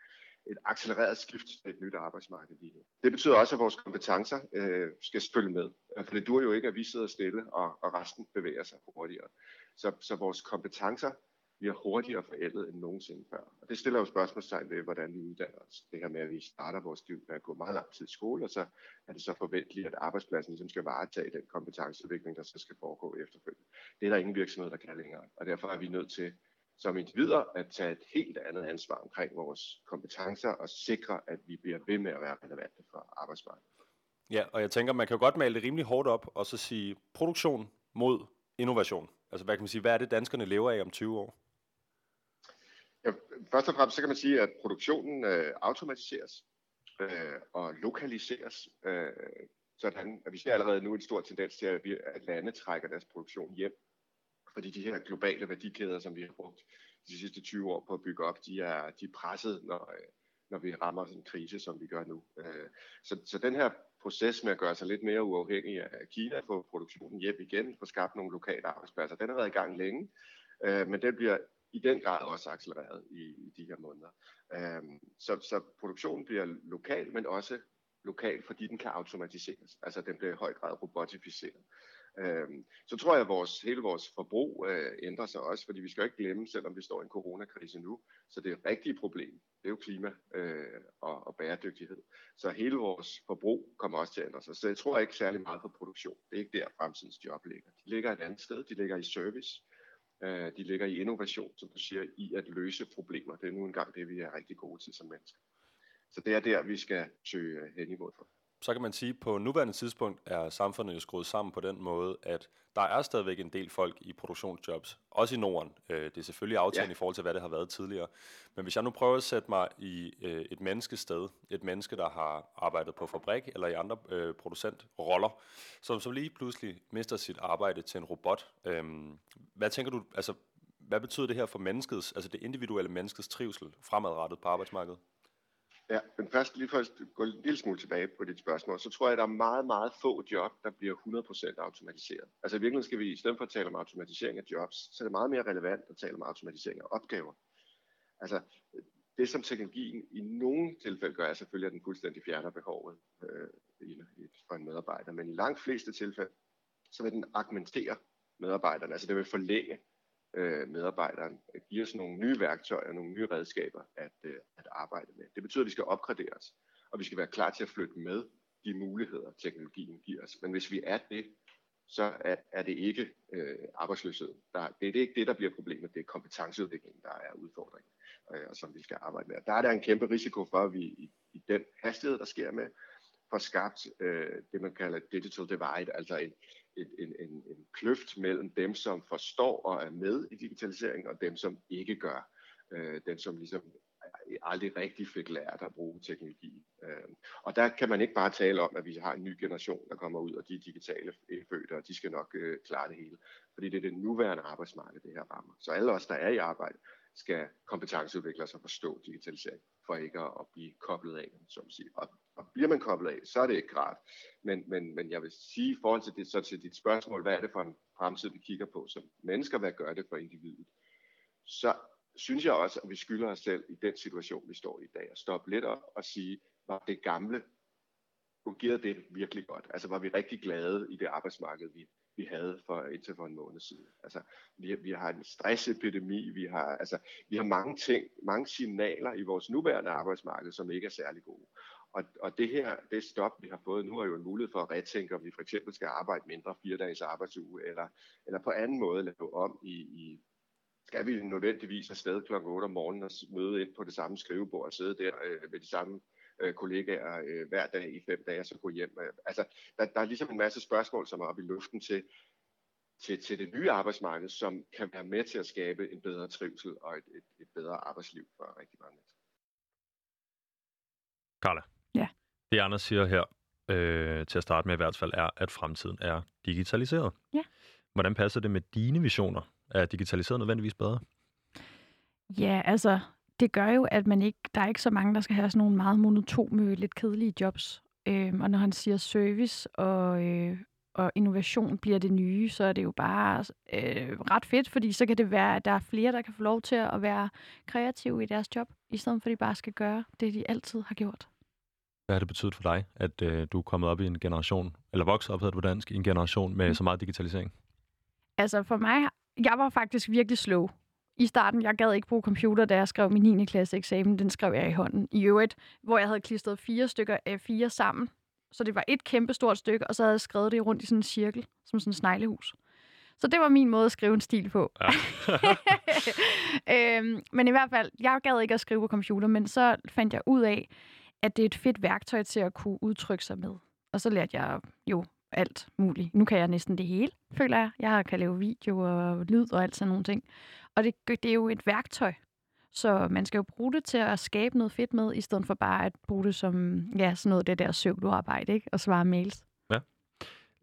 et accelereret skift til et nyt arbejdsmarked lige nu. Det betyder også, at vores kompetencer øh, skal følge med. Øh, For det dur jo ikke, at vi sidder stille, og, og resten bevæger sig hurtigere. Så, så vores kompetencer bliver hurtigere forældet end nogensinde før. Og det stiller jo spørgsmålstegn ved, hvordan vi uddanner os. Det her med, at vi starter vores liv med at gå meget lang tid i skole, og så er det så forventeligt, at arbejdspladsen ligesom skal varetage den kompetenceudvikling, der så skal foregå efterfølgende. Det er der ingen virksomhed, der kan længere. Og derfor er vi nødt til som individer at tage et helt andet ansvar omkring vores kompetencer og sikre, at vi bliver ved med at være relevante for arbejdsmarkedet. Ja, og jeg tænker, man kan jo godt male det rimelig hårdt op og så sige produktion mod innovation. Altså hvad kan man sige, hvad er det danskerne lever af om 20 år? Ja, først og fremmest så kan man sige, at produktionen øh, automatiseres øh, og lokaliseres, øh, sådan at vi ser allerede nu en stor tendens til, at, vi, at lande trækker deres produktion hjem fordi de her globale værdikæder, som vi har brugt de sidste 20 år på at bygge op, de er, de er presset, når, øh, når vi rammer sådan en krise, som vi gør nu. Øh, så, så den her proces med at gøre sig lidt mere uafhængig af Kina, få produktionen hjem igen, få skabt nogle lokale arbejdspladser, den har været i gang længe, øh, men den bliver i den grad også accelereret i, i de her måneder. Så, så produktionen bliver lokal, men også lokal, fordi den kan automatiseres. Altså den bliver i høj grad robotificeret. Øh, så tror jeg, at vores, hele vores forbrug øh, ændrer sig også, fordi vi skal ikke glemme, selvom vi står i en coronakrise nu, så det rigtige problem, det er jo klima øh, og, og bæredygtighed. Så hele vores forbrug kommer også til at ændre sig. Så jeg tror ikke særlig meget på produktion. Det er ikke der fremtidens job ligger. De ligger et andet sted. De ligger i service. Øh, de ligger i innovation, som du siger, i at løse problemer. Det er nu engang det, vi er rigtig gode til som mennesker. Så det er der, vi skal søge hen imod for så kan man sige, at på nuværende tidspunkt er samfundet jo skruet sammen på den måde, at der er stadigvæk en del folk i produktionsjobs, også i Norden. Øh, det er selvfølgelig aftalen ja. i forhold til, hvad det har været tidligere. Men hvis jeg nu prøver at sætte mig i øh, et menneskested, et menneske, der har arbejdet på fabrik eller i andre øh, producentroller, som så lige pludselig mister sit arbejde til en robot. Øhm, hvad tænker du, altså, hvad betyder det her for menneskets, altså det individuelle menneskets trivsel fremadrettet på arbejdsmarkedet? Ja, men først lige for at gå en lille smule tilbage på dit spørgsmål, så tror jeg, at der er meget, meget få job, der bliver 100% automatiseret. Altså i virkeligheden skal vi, i stedet for at tale om automatisering af jobs, så er det meget mere relevant at tale om automatisering af opgaver. Altså det, som teknologien i nogle tilfælde gør, er selvfølgelig, at den fuldstændig fjerner behovet øh, for en medarbejder. Men i langt fleste tilfælde, så vil den augmentere medarbejderne. Altså det vil forlænge øh, medarbejderen, give os nogle nye værktøjer, nogle nye redskaber at, øh, at arbejde med. Det betyder, at vi skal opgraderes, og vi skal være klar til at flytte med de muligheder, teknologien giver os. Men hvis vi er det, så er, er det ikke øh, arbejdsløshed. Der, det, det er ikke det, der bliver problemet, det er kompetenceudviklingen, der er udfordringen, øh, og som vi skal arbejde med. Der er der en kæmpe risiko for, at vi i, i den hastighed, der sker med, får skabt øh, det, man kalder digital divide, altså en, et, en, en, en kløft mellem dem, som forstår og er med i digitaliseringen, og dem, som ikke gør. Øh, dem, som ligesom aldrig rigtig fik lært at bruge teknologi. Øh, og der kan man ikke bare tale om, at vi har en ny generation, der kommer ud, og de digitale fødte, og de skal nok øh, klare det hele. Fordi det er det nuværende arbejdsmarked, det her rammer. Så alle os, der er i arbejde, skal kompetenceudvikle sig og forstå digitalisering, for ikke at, blive koblet af, som siger. Og, og bliver man koblet af, så er det ikke rart. Men, men, men jeg vil sige i forhold til, det, så til dit spørgsmål, hvad er det for en fremtid, vi kigger på som mennesker, hvad gør det for individet? Så synes jeg også, at vi skylder os selv i den situation, vi står i i dag, at stoppe lidt op og sige, var det gamle, fungerede det virkelig godt? Altså var vi rigtig glade i det arbejdsmarked, vi, vi havde for indtil for en måned siden. Altså, vi, vi har en stressepidemi, vi har, altså, vi har mange ting, mange signaler i vores nuværende arbejdsmarked, som ikke er særlig gode. Og, og det her, det stop, vi har fået nu, er jo en mulighed for at retænke, om vi for eksempel skal arbejde mindre fire dages arbejdsuge, eller, eller på anden måde lave om i, i skal vi nødvendigvis afsted kl. 8 om morgenen og møde ind på det samme skrivebord og sidde der øh, med de samme øh, kollegaer øh, hver dag i fem dage, og så gå hjem. Altså, der, der er ligesom en masse spørgsmål, som er oppe i luften til, til, til det nye arbejdsmarked, som kan være med til at skabe en bedre trivsel og et, et, et bedre arbejdsliv for rigtig mange mennesker. Carla. Det Anders siger her, øh, til at starte med i hvert fald, er, at fremtiden er digitaliseret. Ja. Hvordan passer det med dine visioner? Er digitaliseret nødvendigvis bedre? Ja, altså, det gør jo, at man ikke, der er ikke så mange, der skal have sådan nogle meget monotome, lidt kedelige jobs. Øhm, og når han siger service og, øh, og innovation bliver det nye, så er det jo bare øh, ret fedt, fordi så kan det være, at der er flere, der kan få lov til at være kreative i deres job, i stedet for at de bare skal gøre det, de altid har gjort. Hvad har det betydet for dig, at øh, du er kommet op i en generation, eller vokset op, hedder det på dansk, i en generation med mm. så meget digitalisering? Altså for mig, jeg var faktisk virkelig slow i starten, jeg gad ikke bruge computer, da jeg skrev min 9. klasse eksamen. Den skrev jeg i hånden. I øvrigt, hvor jeg havde klistret fire stykker af fire sammen. Så det var et kæmpe stort stykke, og så havde jeg skrevet det rundt i sådan en cirkel, som sådan en sneglehus. Så det var min måde at skrive en stil på. Ja. øhm, men i hvert fald, jeg gad ikke at skrive på computer, men så fandt jeg ud af, at det er et fedt værktøj til at kunne udtrykke sig med. Og så lærte jeg jo alt muligt. Nu kan jeg næsten det hele, føler jeg. Jeg kan lave video og lyd og alt sådan nogle ting. Og det, det er jo et værktøj. Så man skal jo bruge det til at skabe noget fedt med, i stedet for bare at bruge det som ja, sådan noget det der søvdearbejde, ikke? Og svare mails. Ja.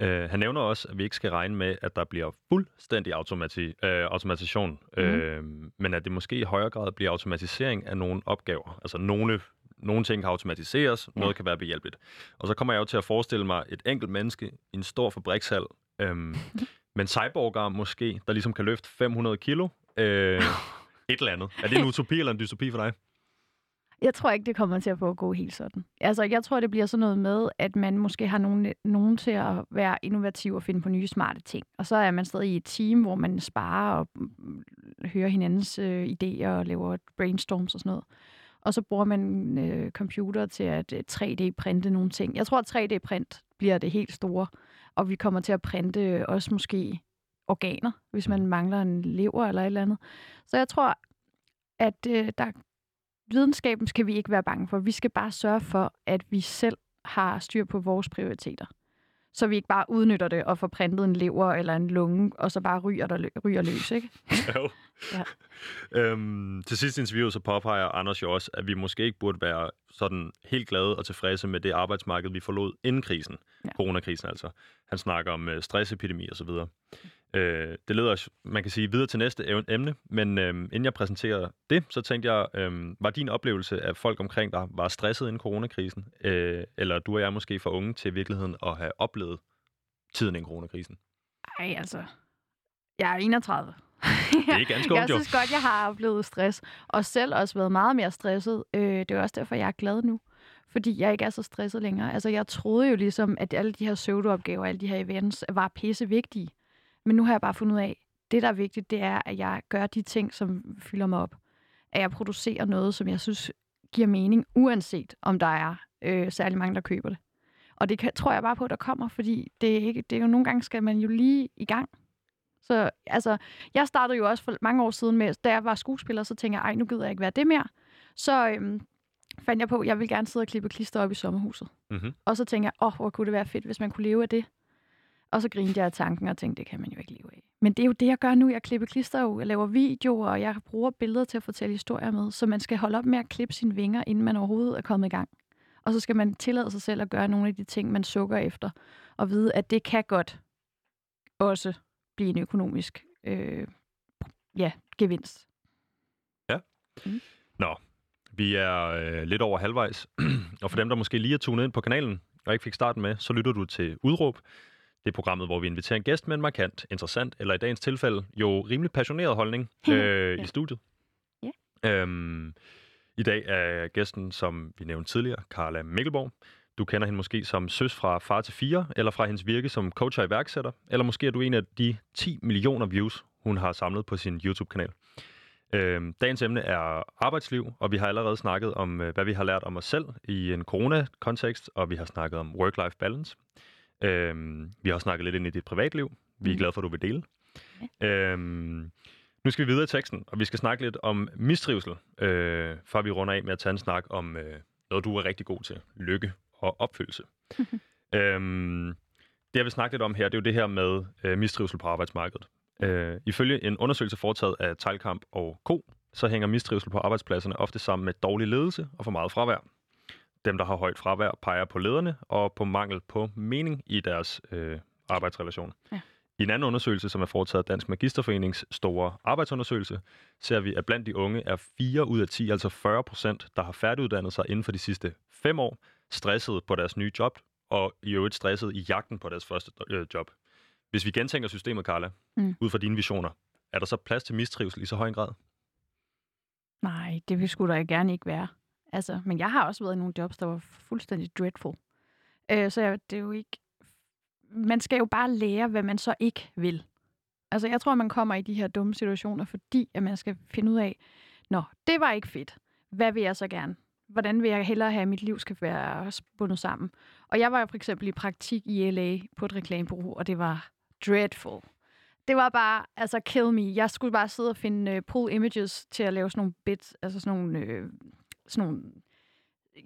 Uh, han nævner også, at vi ikke skal regne med, at der bliver fuldstændig automati- uh, automatisation, mm. uh, men at det måske i højere grad bliver automatisering af nogle opgaver. Altså nogle, nogle ting kan automatiseres, ja. noget kan være behjælpeligt. Og så kommer jeg jo til at forestille mig et enkelt menneske i en stor fabrikshal, um, med en cyborgarm måske, der ligesom kan løfte 500 kilo, Øh, et eller andet. Er det en utopi eller en dystopi for dig? Jeg tror ikke, det kommer til at foregå helt sådan. Altså, jeg tror, det bliver sådan noget med, at man måske har nogen, nogen til at være innovativ og finde på nye smarte ting. Og så er man stadig i et team, hvor man sparer og mm, hører hinandens øh, idéer og laver brainstorms og sådan noget. Og så bruger man øh, computer til at øh, 3D-printe nogle ting. Jeg tror, at 3D-print bliver det helt store. Og vi kommer til at printe også måske organer, hvis man mangler en lever eller et eller andet. Så jeg tror, at øh, der, videnskaben skal vi ikke være bange for. Vi skal bare sørge for, at vi selv har styr på vores prioriteter. Så vi ikke bare udnytter det og får printet en lever eller en lunge, og så bare ryger, der ryger løs, ikke? jo. ja. øhm, til sidst interviewet så påpeger Anders jo også, at vi måske ikke burde være sådan helt glade og tilfredse med det arbejdsmarked, vi forlod inden krisen. Ja. Coronakrisen altså. Han snakker om øh, stressepidemi og så videre. Øh, det leder os, man kan sige, videre til næste emne, men øh, inden jeg præsenterer det, så tænkte jeg, øh, var din oplevelse af folk omkring dig var stresset inden coronakrisen, øh, eller du og jeg måske for unge til virkeligheden at have oplevet tiden inden coronakrisen? Nej, altså, jeg er 31. det er ganske Jeg synes godt, jeg har oplevet stress, og selv også været meget mere stresset. Øh, det er også derfor, jeg er glad nu fordi jeg ikke er så stresset længere. Altså, jeg troede jo ligesom, at alle de her pseudoopgaver, alle de her events, var pisse vigtige. Men nu har jeg bare fundet ud af, det der er vigtigt, det er, at jeg gør de ting, som fylder mig op. At jeg producerer noget, som jeg synes giver mening, uanset om der er øh, særlig mange, der køber det. Og det kan, tror jeg bare på, at der kommer, fordi det er, ikke, det er jo nogle gange, skal man jo lige i gang. Så altså, jeg startede jo også for mange år siden med, da jeg var skuespiller, så tænkte jeg, ej, nu gider jeg ikke være det mere. Så øhm, fandt jeg på, at jeg vil gerne sidde og klippe klister op i sommerhuset. Mm-hmm. Og så tænkte jeg, åh, oh, hvor kunne det være fedt, hvis man kunne leve af det. Og så grinede jeg af tanken og tænkte, det kan man jo ikke leve af. Men det er jo det, jeg gør nu. Jeg klipper klister jo, jeg laver videoer, og jeg bruger billeder til at fortælle historier med. Så man skal holde op med at klippe sine vinger, inden man overhovedet er kommet i gang. Og så skal man tillade sig selv at gøre nogle af de ting, man sukker efter. Og vide, at det kan godt også blive en økonomisk øh, ja, gevinst. Nå, vi er øh, lidt over halvvejs, og for dem, der måske lige er tunet ind på kanalen og ikke fik starten med, så lytter du til Udråb. Det er programmet, hvor vi inviterer en gæst med en markant, interessant, eller i dagens tilfælde jo rimelig passioneret holdning øh, Ja. i studiet. Ja. Øhm, I dag er gæsten, som vi nævnte tidligere, Carla Mikkelborg. Du kender hende måske som søs fra Far til 4, eller fra hendes virke som coach og iværksætter, eller måske er du en af de 10 millioner views, hun har samlet på sin YouTube-kanal. Øhm, dagens emne er arbejdsliv, og vi har allerede snakket om, øh, hvad vi har lært om os selv i en corona-kontekst, og vi har snakket om work-life balance. Øhm, vi har også snakket lidt ind i dit privatliv. Vi er Mm. glade for, at du vil dele. Øhm, nu skal vi videre i teksten, og vi skal snakke lidt om mistrivsel, øh, før vi runder af med at tage en snak om øh, noget, du er rigtig god til. Lykke og opfyldelse. øhm, det, jeg vil snakke lidt om her, det er jo det her med øh, mistrivsel på arbejdsmarkedet. Øh, ifølge en undersøgelse foretaget af Teilkamp og Co., så hænger mistrivsel på arbejdspladserne ofte sammen med dårlig ledelse og for meget fravær. Dem, der har højt fravær, peger på lederne og på mangel på mening i deres øh, arbejdsrelation. Ja. I en anden undersøgelse, som er foretaget af Dansk Magisterforenings store arbejdsundersøgelse, ser vi, at blandt de unge er 4 ud af 10, altså 40 procent, der har færdiguddannet sig inden for de sidste 5 år, stresset på deres nye job, og i øvrigt stresset i jagten på deres første øh, job. Hvis vi gentænker systemet, Carla, Mm. ud fra dine visioner, er der så plads til mistrivsel i så høj en grad? Nej, det vil sgu da gerne ikke være. Altså, men jeg har også været i nogle jobs, der var fuldstændig dreadful. Øh, så jeg, det er jo ikke... Man skal jo bare lære, hvad man så ikke vil. Altså, jeg tror, man kommer i de her dumme situationer, fordi at man skal finde ud af, Nå, det var ikke fedt. Hvad vil jeg så gerne? Hvordan vil jeg hellere have, at mit liv skal være bundet sammen? Og jeg var jo for eksempel i praktik i LA på et reklamebureau, og det var dreadful. Det var bare, altså, kill me. Jeg skulle bare sidde og finde uh, pull images til at lave sådan nogle bits, altså sådan nogle, Uh, sådan nogle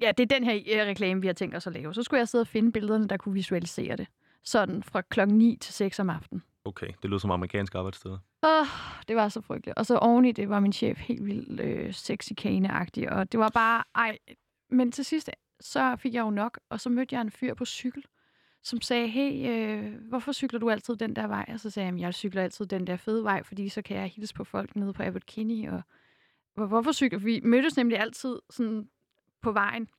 ja, det er den her øh, reklame, vi har tænkt os at lave. Så skulle jeg sidde og finde billederne, der kunne visualisere det. Sådan fra klokken 9 til 6 om aftenen. Okay, det lyder som amerikansk arbejdssted. Åh, det var så frygteligt. Og så oveni det var min chef helt vildt øh, sexy kane og det var bare, ej. Men til sidst, så fik jeg jo nok, og så mødte jeg en fyr på cykel, som sagde, hey, øh, hvorfor cykler du altid den der vej? Og så sagde jeg, "Jamen, jeg cykler altid den der fede vej, fordi så kan jeg hilse på folk nede på Abbot Kinney. Og "Hvor- hvorfor cykler Vi mødtes nemlig altid sådan på vejen,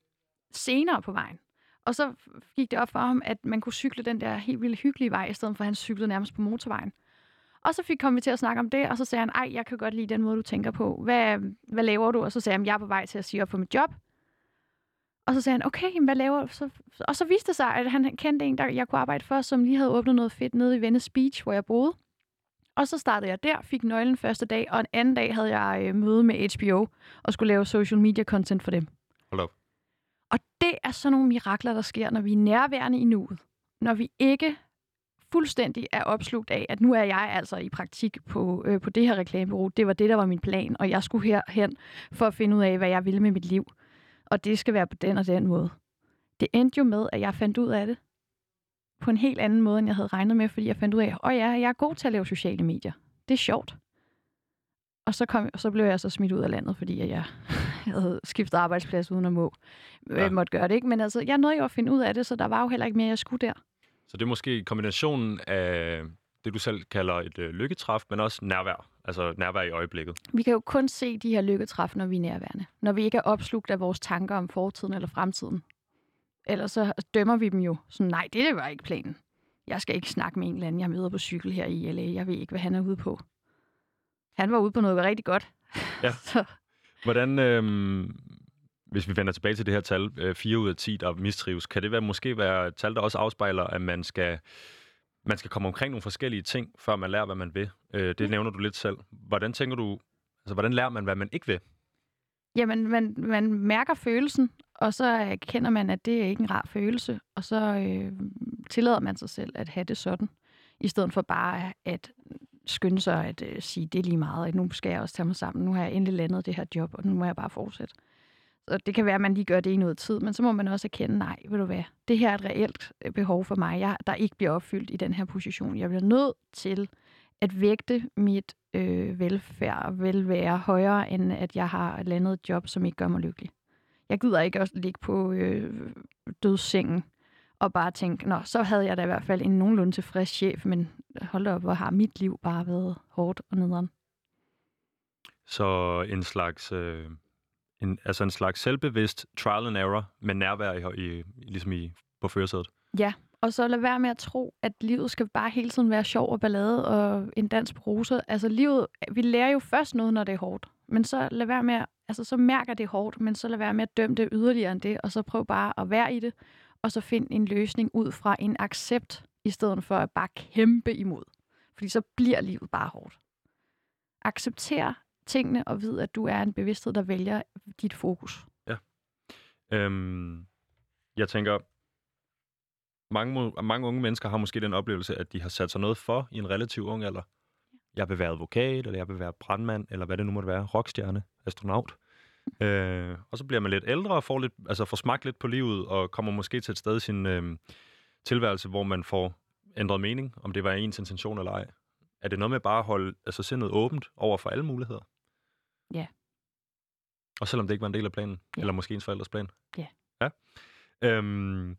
senere på vejen. Og så gik det op for ham, at man kunne cykle den der helt vildt hyggelige vej, i stedet for at han cyklede nærmest på motorvejen. Og så fik kom vi til at snakke om det, og så sagde han, ej, jeg kan godt lide den måde, du tænker på. Hvad, hvad laver du? Og så sagde han, jeg er på vej til at sige op på mit job. Og så sagde han, okay, hvad laver du? Så, og så viste det sig, at han kendte en, der jeg kunne arbejde for, som lige havde åbnet noget fedt nede i Venice Beach, hvor jeg boede. Og så startede jeg der, fik nøglen første dag, og en anden dag havde jeg øh, møde med HBO og skulle lave social media content for dem. Hold op. Og det er sådan nogle mirakler, der sker, når vi er nærværende i nuet. Når vi ikke fuldstændig er opslugt af, at nu er jeg altså i praktik på, øh, på det her reklamebureau. Det var det, der var min plan, og jeg skulle herhen for at finde ud af, hvad jeg ville med mit liv. Og det skal være på den og den måde. Det endte jo med, at jeg fandt ud af det på en helt anden måde, end jeg havde regnet med, fordi jeg fandt ud af, at ja, jeg er god til at lave sociale medier. Det er sjovt. Og så, kom, så blev jeg så smidt ud af landet, fordi jeg, jeg havde skiftet arbejdsplads uden at må, Ja. ja. måtte gøre det. Ikke? Men altså, jeg nåede jo at finde ud af det, så der var jo heller ikke mere, jeg skulle der. Så det er måske kombinationen af det, du selv kalder et øh, lykketræf, men også nærvær. Altså nærvær i øjeblikket. Vi kan jo kun se de her lykketræf, når vi er nærværende. Når vi ikke er opslugt af vores tanker om fortiden eller fremtiden. Ellers så dømmer vi dem jo. Så nej, det, det var ikke planen. Jeg skal ikke snakke med en eller anden, jeg møder på cykel her i LA. Jeg ved ikke, hvad han er ude på. Han var ude på noget rigtig godt. Ja. så, Hvordan, øhm, hvis vi vender tilbage til det her tal, øh, 4 ud af 10, der mistrives, kan det være, måske være et tal, der også afspejler, at man skal, man skal komme omkring nogle forskellige ting, før man lærer, hvad man vil? Øh, det nævner du lidt selv. Hvordan tænker du, altså hvordan lærer man, hvad man ikke vil? jamen, man, man mærker følelsen, og så øh, erkender man, at det er ikke en rar følelse. Og så øh, tillader man sig selv at have det sådan. I stedet for bare at skynde sig at øh, sige, det er lige meget, at nu skal jeg også tage mig sammen. Nu har jeg endelig landet det her job, og nu må jeg bare fortsætte. Så det kan være, at man lige gør det i noget tid, men så må man også erkende, nej, ved du hvad, det her er et reelt øh, behov for mig, jeg, der ikke bliver opfyldt i den her position. Jeg bliver nødt til at vægte mit øh, velfærd og velvære højere, end at jeg har landet et job, som ikke gør mig lykkelig. Jeg gider ikke at ligge på øh, dødssengen og bare tænke, nå, så havde jeg da i hvert fald en nogenlunde tilfreds chef, men hold op, hvor har mit liv bare været hårdt og nederen. Så en slags, øh, en, altså en slags selvbevidst trial and error med nærvær i, i, ligesom i, på førersædet. Ja, og så lad være med at tro, at livet skal bare hele tiden være sjov og ballade og en dans på roser. Altså livet, vi lærer jo først noget, når det er hårdt. Men så lad være med, altså så mærker det hårdt, men så lad være med at dømme det yderligere end det, og så prøv bare at være i det, og så find en løsning ud fra en accept, i stedet for at bare kæmpe imod. Fordi så bliver livet bare hårdt. Accepter tingene og vid, at du er en bevidsthed, der vælger dit fokus. Ja. Øhm, jeg tænker, mange, mange unge mennesker har måske den oplevelse, at de har sat sig noget for i en relativ ung alder. Jeg vil være advokat, eller jeg vil være brandmand, eller hvad det nu måtte være, rockstjerne, astronaut. Øh, og så bliver man lidt ældre og får, lidt, altså får smagt lidt på livet, og kommer måske til et sted i sin øh, tilværelse, hvor man får ændret mening, om det var ens intention eller ej. Er det noget med bare at holde altså sindet åbent over for alle muligheder? Ja. Og selvom det ikke var en del af planen, Ja. eller måske ens forældres plan? Ja. Ja. Øhm,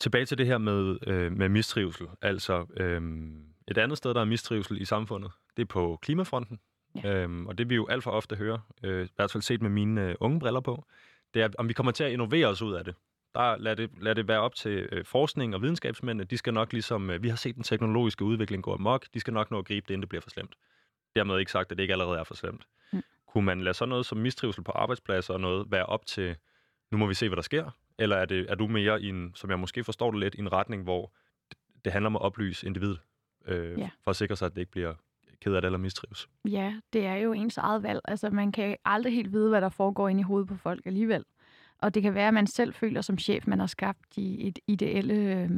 tilbage til det her med, øh, med mistrivsel. Altså, øhm, et andet sted, der er mistrivsel i samfundet, det er på klimafronten. Ja. Øhm, og det vi jo alt for ofte hører, øh, i hvert fald set med mine øh, unge briller på, det er, om vi kommer til at innovere os ud af det. Der lad det, lad det være op til øh, forskning og videnskabsmændene. De skal nok ligesom, øh, vi har set den teknologiske udvikling gå amok, de skal nok nå at gribe det, inden det bliver for slemt. Dermed ikke sagt, at det ikke allerede er for slemt. Mm. Kunne man lade sådan noget som mistrivsel på arbejdspladser og noget være op til, nu må vi se, hvad der sker? Eller er, det, er du mere i en, som jeg måske forstår det lidt, i en retning, hvor det- handler om at oplyse individet, øh, Ja. for at sikre sig, at det ikke bliver ked af det eller mistrives? Ja, det er jo ens eget valg. Altså, man kan aldrig helt vide, hvad der foregår inde i hovedet på folk alligevel. Og det kan være, at man selv føler som chef, man har skabt de et ideelle øh,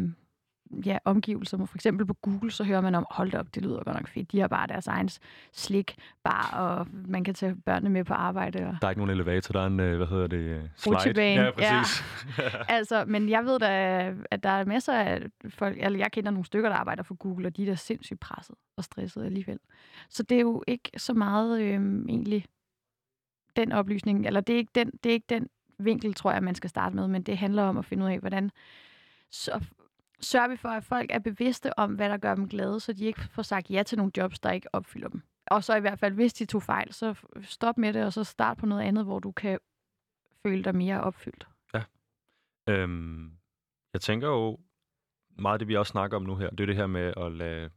ja, omgivelser. For eksempel på Google, så hører man om, hold da op, det lyder godt nok fedt. De har bare deres egen slik, bar, og man kan tage børnene med på arbejde. Og... Der er ikke nogen elevator, der er en, øh, hvad hedder det, øh, slide. Rutsjebane, Ja, præcis. Altså, men jeg ved da, at der er masser af folk, eller jeg kender nogle stykker, der arbejder for Google, og de er da sindssygt presset og stresset alligevel. Så det er jo ikke så meget øhm, egentlig den oplysning, eller det er, ikke den, det er ikke den vinkel, tror jeg, man skal starte med, men det handler om at finde ud af, hvordan så sørger vi for, at folk er bevidste om, hvad der gør dem glade, så de ikke får sagt ja til nogle jobs, der ikke opfylder dem. Og så i hvert fald, hvis de tog fejl, så stop med det, og så start på noget andet, hvor du kan føle dig mere opfyldt. Øhm, jeg tænker jo, meget af det, vi også snakker om nu her, det er det her med at lade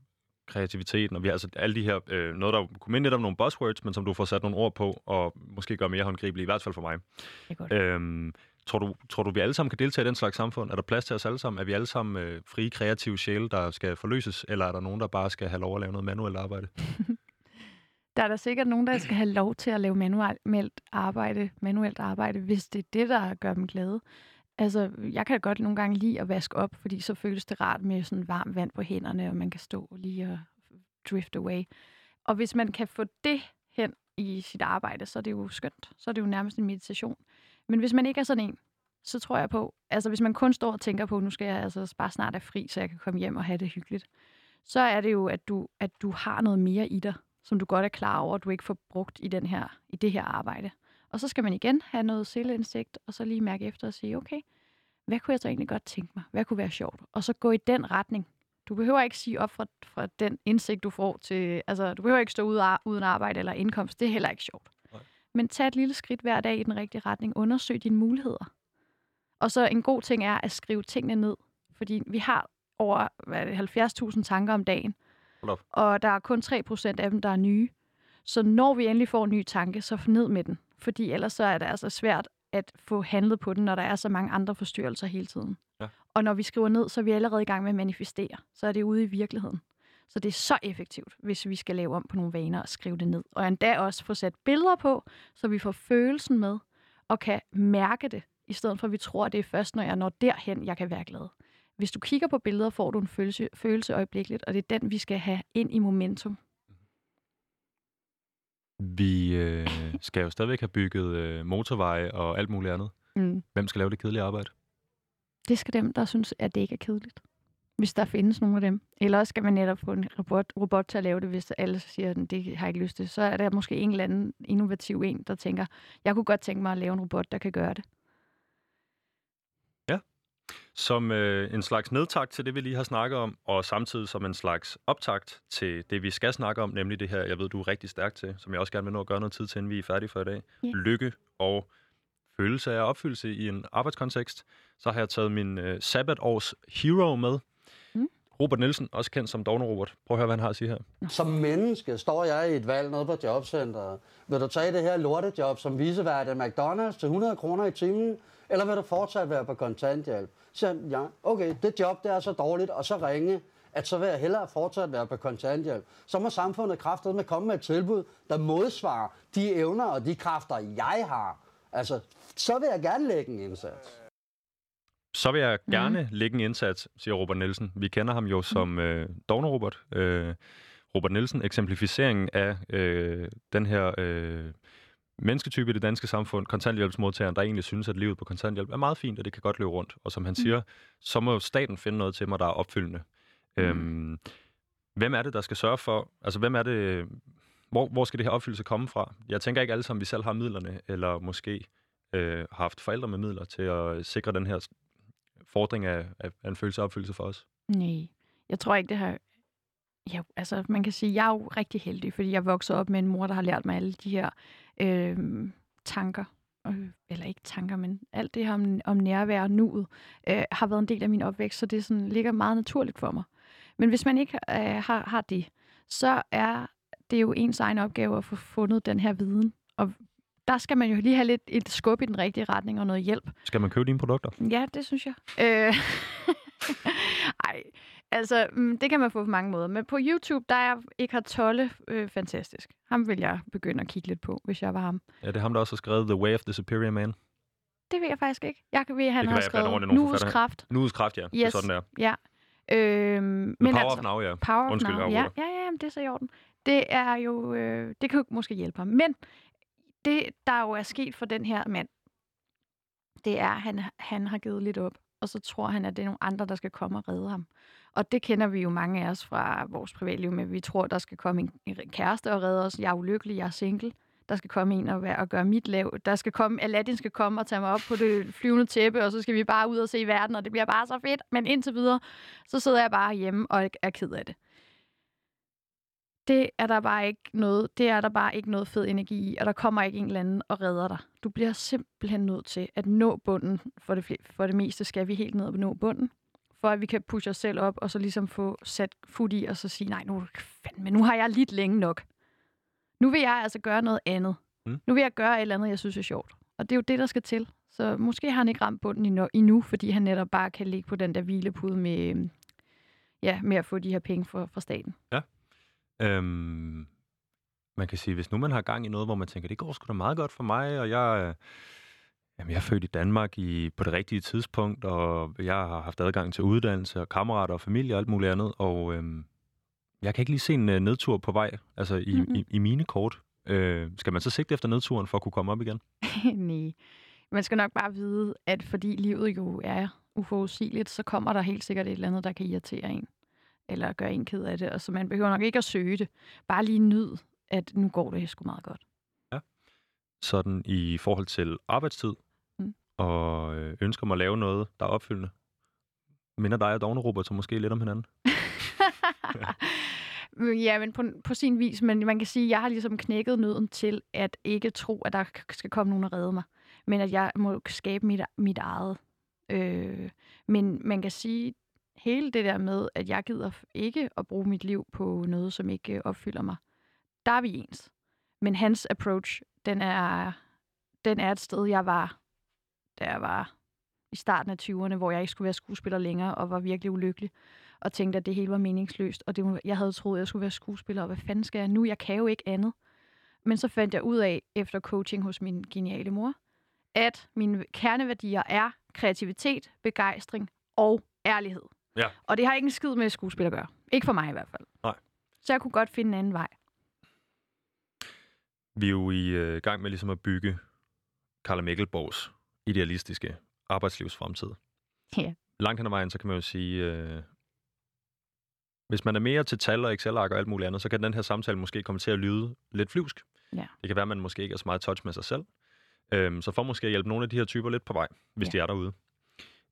kreativiteten, og vi har altså alle de her, øh, noget der kunne minde lidt om nogle buzzwords, men som du får sat nogle ord på, og måske gøre mere håndgribelige, i hvert fald for mig. Det er godt. Øhm, tror, du, tror du, vi alle sammen kan deltage i den slags samfund? Er der plads til os alle sammen? Er vi alle sammen øh, frie, kreative sjæle, der skal forløses, eller er der nogen, der bare skal have lov at lave noget manuelt arbejde? Der er der sikkert nogen, der skal have lov til at lave manuelt arbejde, manuelt arbejde, hvis det er det, der gør dem glade. Altså, jeg kan godt nogle gange lide at vaske op, fordi så føles det rart med sådan varmt vand på hænderne, og man kan stå lige og drift away. Og hvis man kan få det hen i sit arbejde, så er det jo skønt. Så er det jo nærmest en meditation. Men hvis man ikke er sådan en, så tror jeg på, altså hvis man kun står og tænker på, nu skal jeg altså bare snart er fri, så jeg kan komme hjem og have det hyggeligt, så er det jo, at du, at du har noget mere i dig, som du godt er klar over, at du ikke får brugt i, den her, i det her arbejde. Og så skal man igen have noget selvindsigt, og så lige mærke efter og sige, okay, hvad kunne jeg så egentlig godt tænke mig? Hvad kunne være sjovt? Og så gå i den retning. Du behøver ikke sige op fra, fra den indsigt, du får til... Altså, du behøver ikke stå ude uden arbejde eller indkomst. Det er heller ikke sjovt. Men tag et lille skridt hver dag i den rigtige retning. Undersøg dine muligheder. Og så en god ting er at skrive tingene ned. Fordi vi har over hvad er det, 70.000 tanker om dagen. Hold. Og der er kun 3% af dem, der er nye. Så når vi endelig får en ny tanke, så ned med den. Fordi ellers så er det altså svært at få handlet på den, når der er så mange andre forstyrrelser hele tiden. Ja. Og når vi skriver ned, så er vi allerede i gang med at manifestere. Så er det ude i virkeligheden. Så det er så effektivt, hvis vi skal lave om på nogle vaner og skrive det ned. Og endda også få sat billeder på, så vi får følelsen med og kan mærke det, i stedet for at vi tror, at det er først, når jeg når derhen, jeg kan være glad. Hvis du kigger på billeder, får du en følelse, følelse øjeblikkeligt, og det er den, vi skal have ind i momentum. Vi øh, skal jo stadigvæk have bygget øh, motorveje og alt muligt andet. Mm. Hvem skal lave det kedelige arbejde? Det skal dem, der synes, at det ikke er kedeligt. Hvis der findes nogle af dem. Eller også skal man netop få en robot, robot til at lave det, hvis alle siger, at det har jeg ikke lyst til. Så er der måske en eller anden innovativ en, der tænker, jeg kunne godt tænke mig at lave en robot, der kan gøre det. Som øh, en slags nedtakt til det, vi lige har snakket om, og samtidig som en slags optakt til det, vi skal snakke om, nemlig det her, jeg ved, du er rigtig stærk til, som jeg også gerne vil nå at gøre noget tid til, inden vi er færdige for i dag. Ja. Lykke og følelse af opfyldelse i en arbejdskontekst. Så har jeg taget min øh, sabbatårs hero med. Robert Nielsen, også kendt som Dovne Robert. Prøv at høre, hvad han har at sige her. Som menneske står jeg i et valg nede på jobcenteret. Vil du tage det her lortejob som visevært af McDonald's til 100 kroner i timen, eller vil du fortsat være på kontanthjælp? Så jeg, ja, okay, det job det er så dårligt, og så ringe, at så vil jeg hellere fortsat være på kontanthjælp. Så må samfundet kraftet med komme med et tilbud, der modsvarer de evner og de kræfter, jeg har. Altså, så vil jeg gerne lægge en indsats. Så vil jeg gerne mm. lægge en indsats, siger Robert Nielsen. Vi kender ham jo som øh, Dovne Robert. Øh, Robert Nielsen, eksemplificeringen af øh, den her øh, mennesketype i det danske samfund, kontanthjælpsmodtageren, der egentlig synes, at livet på kontanthjælp er meget fint, og det kan godt løbe rundt. Og som han siger, så må staten finde noget til mig, der er opfyldende. Mm. Øhm, hvem er det, der skal sørge for, altså hvem er det, hvor, hvor skal det her opfyldelse komme fra? Jeg tænker ikke alle sammen, vi selv har midlerne, eller måske øh, har haft forældre med midler til at sikre den her fordring af, af, af en følelse af opfyldelse for os. Nej, jeg tror ikke, det har... Ja, altså, man kan sige, jeg er jo rigtig heldig, fordi jeg voksede op med en mor, der har lært mig alle de her øh, tanker. Øh, eller ikke tanker, men alt det her om, om nærvær og nuet, øh, har været en del af min opvækst, så det sådan, ligger meget naturligt for mig. Men hvis man ikke øh, har, har det, så er det jo ens egen opgave at få fundet den her viden. Og der skal man jo lige have lidt et skub i den rigtige retning og noget hjælp. Skal man købe dine produkter? Ja, det synes jeg. Øh, Ej, altså, mm, det kan man få på mange måder. Men på YouTube, der er Eckhart Tolle øh, fantastisk. Ham vil jeg begynde at kigge lidt på, hvis jeg var ham. Ja, det er ham, der også har skrevet The Way of the Superior Man. Det ved jeg faktisk ikke. Jeg kan ved, at han kan har være, skrevet forfattere. Kraft. Nuets kraft, ja. Det er Yes. sådan der. Ja. Øhm, men Power altså, of Now, ja. Power of Undskyld, Now. jeg Ja, ja, ja, det er så i orden. Det er jo, øh, det kan jo måske hjælpe ham. Men det, der jo er sket for den her mand, det er, at han, han har givet lidt op. Og så tror han, at det er nogle andre, der skal komme og redde ham. Og det kender vi jo mange af os fra vores privatliv med. Vi tror, der skal komme en en kæreste og redde os. Jeg er ulykkelig, jeg er single. Der skal komme en og, være, og gøre mit lav. Der skal komme, Aladdin skal komme og tage mig op på det flyvende tæppe, og så skal vi bare ud og se verden, og det bliver bare så fedt. Men indtil videre, så sidder jeg bare hjemme og er ked af det. Det er der bare ikke noget, det er der bare ikke noget fed energi i, og der kommer ikke en eller anden og redder dig. Du bliver simpelthen nødt til at nå bunden. For det, for det meste skal vi helt ned og nå bunden, for at vi kan pushe os selv op, og så ligesom få sat fod i, og så sige, nej, nu, fandme, nu har jeg lidt længe nok. Nu vil jeg altså gøre noget andet. Mm. Nu vil jeg gøre et eller andet, jeg synes er sjovt. Og det er jo det, der skal til. Så måske har han ikke ramt bunden endnu, fordi han netop bare kan ligge på den der hvilepude med, øhm, ja, med at få de her penge fra, fra staten. Øhm, man kan sige, hvis nu man har gang i noget, hvor man tænker, det går sgu da meget godt for mig, og jeg, øh, jamen, jeg er født i Danmark i, på det rigtige tidspunkt, og jeg har haft adgang til uddannelse og kammerater og familie og alt muligt andet, og øhm, jeg kan ikke lige se en øh, nedtur på vej, altså i, Mhm. mm-hmm. i, i mine kort. Øh, skal man så sigte efter nedturen for at kunne komme op igen? Nej. Man skal nok bare vide, at fordi livet jo er uforudsigeligt, så kommer der helt sikkert et eller andet, der kan irritere en. Eller gøre en ked af det. Og så man behøver nok ikke at søge det. Bare lige nyd, at nu går det sgu meget godt. Sådan i forhold til arbejdstid, Mm. og øh, ønsker mig at lave noget, der er opfyldende. Minder dig og Dagne Robert så måske lidt om hinanden? ja, men på, på sin vis. Men man kan sige, at jeg har ligesom knækket nøden til at ikke tro, at der skal komme nogen og redde mig. Men at jeg må skabe mit, mit eget. Øh, men man kan sige, hele det der med, at jeg gider ikke at bruge mit liv på noget, som ikke øh, opfylder mig. Der er vi ens. Men hans approach, den er, den er et sted, jeg var, da jeg var i starten af 20'erne, hvor jeg ikke skulle være skuespiller længere, og var virkelig ulykkelig og tænkte, at det hele var meningsløst. Og det, jeg havde troet, at jeg skulle være skuespiller, og hvad fanden skal jeg nu? Jeg kan jo ikke andet. Men så fandt jeg ud af, efter coaching hos min geniale mor, at mine kerneværdier er kreativitet, begejstring og ærlighed. Ja. Og det har ikke en skid med skuespil at gøre. Ikke for mig i hvert fald. Nej. Så jeg kunne godt finde en anden vej. Vi er jo i øh, gang med ligesom at bygge Karla Mikkelborgs idealistiske arbejdslivsfremtid. Ja. Langt hen ad vejen, så kan man jo sige, øh, hvis man er mere til tal og Excel-ark og alt muligt andet, så kan den her samtale måske komme til at lyde lidt flyvsk. Ja. Det kan være, at man måske ikke er så meget touch med sig selv. Øhm, så for måske at hjælpe nogle af de her typer lidt på vej, hvis Ja. de er derude.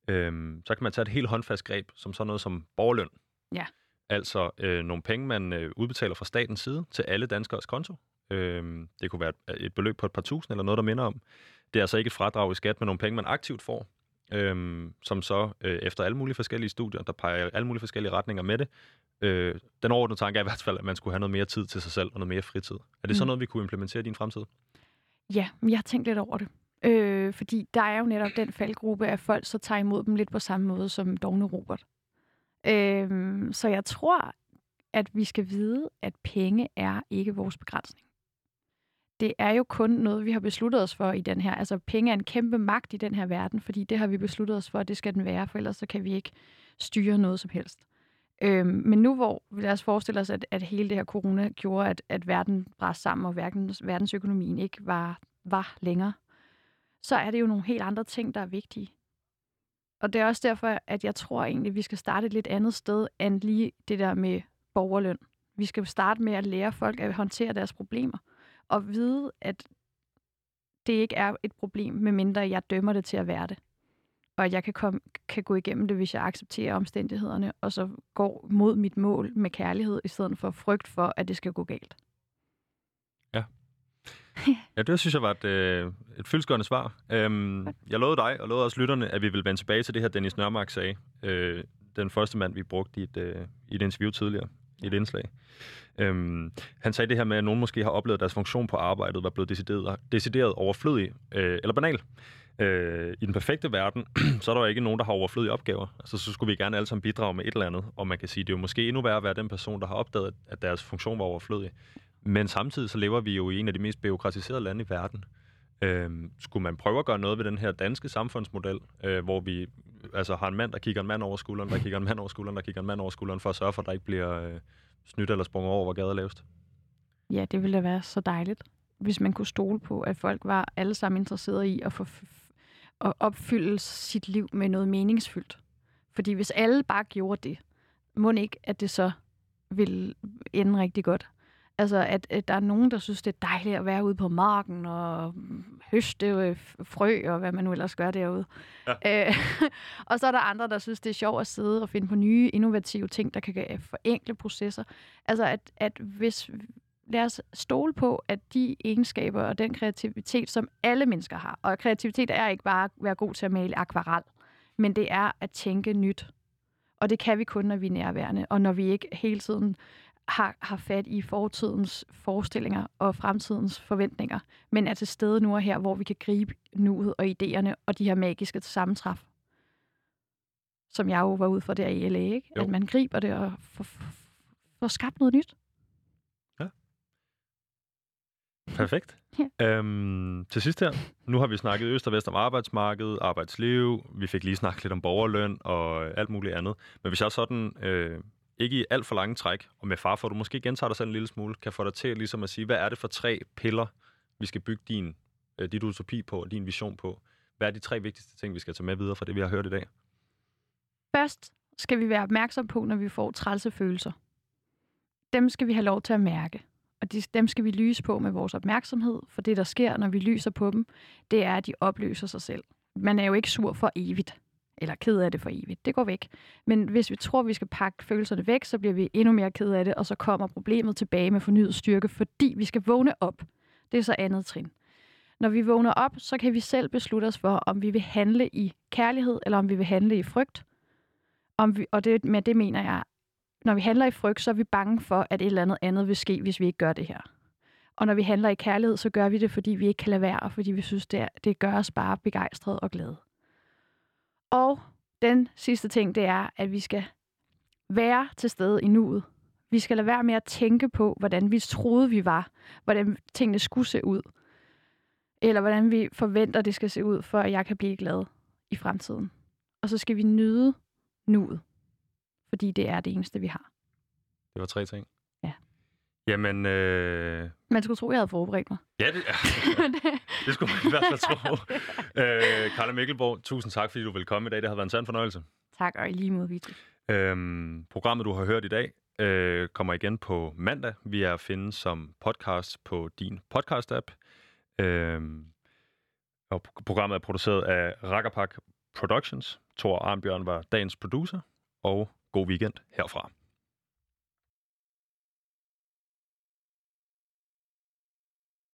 Øhm, så kan man tage et helt håndfast greb, som sådan noget som borgerløn. Ja. Altså øh, nogle penge, man øh, udbetaler fra statens side til alle danskers konto. Øhm, det kunne være et, et beløb på et par tusind eller noget, der minder om. Det er altså ikke et fradrag i skat, men nogle penge, man aktivt får, øhm, som så øh, efter alle mulige forskellige studier, der peger alle mulige forskellige retninger med det. Øh, den overordnede tanke er i hvert fald, at man skulle have noget mere tid til sig selv og noget mere fritid. Er det sådan Mm. noget, vi kunne implementere i din fremtid? Ja, jeg har tænkt lidt over det. Øh, Øh, fordi der er jo netop den faldgruppe af folk, så tager imod dem lidt på samme måde som Dogne Robert. Øh, så jeg tror, at vi skal vide, at penge er ikke vores begrænsning. Det er jo kun noget, vi har besluttet os for i den her. Altså, penge er en kæmpe magt i den her verden, fordi det har vi besluttet os for, at det skal den være, for ellers så kan vi ikke styre noget som helst. Øhm, men nu hvor, lad os forestille os, at, at hele det her corona gjorde, at, at verden brast sammen, og verdens, verdensøkonomien ikke var, var længere, så er det jo nogle helt andre ting, der er vigtige. Og det er også derfor, at jeg tror egentlig, at vi skal starte et lidt andet sted, end lige det der med borgerløn. Vi skal starte med at lære folk at håndtere deres problemer, og vide, at det ikke er et problem, medmindre jeg dømmer det til at være det. Og at jeg kan, komme, kan gå igennem det, hvis jeg accepterer omstændighederne, og så går mod mit mål med kærlighed, i stedet for frygt for, at det skal gå galt. Ja, det synes jeg var et, øh, et fyldsgørende svar. Øhm, jeg lovede dig, og lovede også lytterne, at vi vil vende tilbage til det her, Dennis Nørmark sagde. Øh, den første mand, vi brugte i et, øh, i et interview tidligere, i et indslag. Øhm, han sagde det her med, at nogen måske har oplevet, at deres funktion på arbejdet var blevet decideret, decideret overflødig øh, eller banal. Øh, I den perfekte verden, så er der jo ikke nogen, der har overflødige opgaver. Altså, så skulle vi gerne alle sammen bidrage med et eller andet. Og man kan sige, det er jo måske endnu værre at være den person, der har opdaget, at deres funktion var overflødig. Men samtidig så lever vi jo i en af de mest byråkratiserede lande i verden. Øhm, skulle man prøve at gøre noget ved den her danske samfundsmodel, øh, hvor vi altså, har en mand, der kigger en mand over skulderen, der kigger en mand over skulderen, der kigger en mand over skulderen, for at sørge for, at der ikke bliver øh, snydt eller sprunget over, hvor gaden er lavest? Ja, det ville da være så dejligt, hvis man kunne stole på, at folk var alle sammen interesserede i at, få, at opfylde sit liv med noget meningsfyldt. Fordi hvis alle bare gjorde det, må ikke, at det så ville ende rigtig godt. Altså, at, at der er nogen, der synes, det er dejligt at være ude på marken og høste øh, frø og hvad man nu ellers gør derude. Ja. Øh, og så er der andre, der synes, det er sjovt at sidde og finde på nye, innovative ting, der kan øh, forenkle processer. Altså, at, at hvis lad os stole på, at de egenskaber og den kreativitet, som alle mennesker har, og kreativitet er ikke bare at være god til at male akvarel, men det er at tænke nyt. Og det kan vi kun, når vi er nærværende, og når vi ikke hele tiden har, har fat i fortidens forestillinger og fremtidens forventninger, men er til stede nu og her, hvor vi kan gribe nuet og idéerne og de her magiske sammentræf. Som jeg jo var ude for der i LA, ikke? Jo. At man griber det og får, får skabt noget nyt. Perfekt. Ja. Øhm, til sidst her, nu har vi snakket øst og vest om arbejdsmarkedet, arbejdsliv, vi fik lige snakket lidt om borgerløn og alt muligt andet. Men hvis jeg sådan, øh, ikke i alt for lange træk, og med far for, at du måske gentager dig selv en lille smule, kan få dig til ligesom at sige, hvad er det for tre piller, vi skal bygge din, øh, dit utopi på, og din vision på? Hvad er de tre vigtigste ting, vi skal tage med videre fra det, vi har hørt i dag? Først skal vi være opmærksom på, når vi får trælse følelser. Dem skal vi have lov til at mærke. Og de, dem skal vi lyse på med vores opmærksomhed, for det, der sker, når vi lyser på dem, det er, at de opløser sig selv. Man er jo ikke sur for evigt, eller ked af det for evigt. Det går væk. Men hvis vi tror, vi skal pakke følelserne væk, så bliver vi endnu mere ked af det, og så kommer problemet tilbage med fornyet styrke, fordi vi skal vågne op. Det er så andet trin. Når vi vågner op, så kan vi selv beslutte os for, om vi vil handle i kærlighed, eller om vi vil handle i frygt. Om vi, og det, med det mener jeg, når vi handler i frygt, så er vi bange for, at et eller andet andet vil ske, hvis vi ikke gør det her. Og når vi handler i kærlighed, så gør vi det, fordi vi ikke kan lade være, og fordi vi synes, det, er, det gør os bare begejstrede og glade. Og den sidste ting, det er, at vi skal være til stede i nuet. Vi skal lade være med at tænke på, hvordan vi troede, vi var, hvordan tingene skulle se ud, eller hvordan vi forventer, det skal se ud, for at jeg kan blive glad i fremtiden. Og så skal vi nyde nuet, fordi det er det eneste, vi har. Det var tre ting. Ja. Jamen, øh, Man skulle tro, jeg havde forberedt mig. ja, det, det skulle man i hvert fald tro. øh, Karla Mikkelborg, tusind tak, fordi du vil komme i dag. Det har været en sand fornøjelse. tak, og i lige mod Vito. Øhm, programmet, du har hørt i dag, øh, kommer igen på mandag. Vi er at finde som podcast på din podcast-app. Øhm, og pro- programmet er produceret af Rackerpak Productions. Thor Arnbjørn var dagens producer, og god weekend herfra.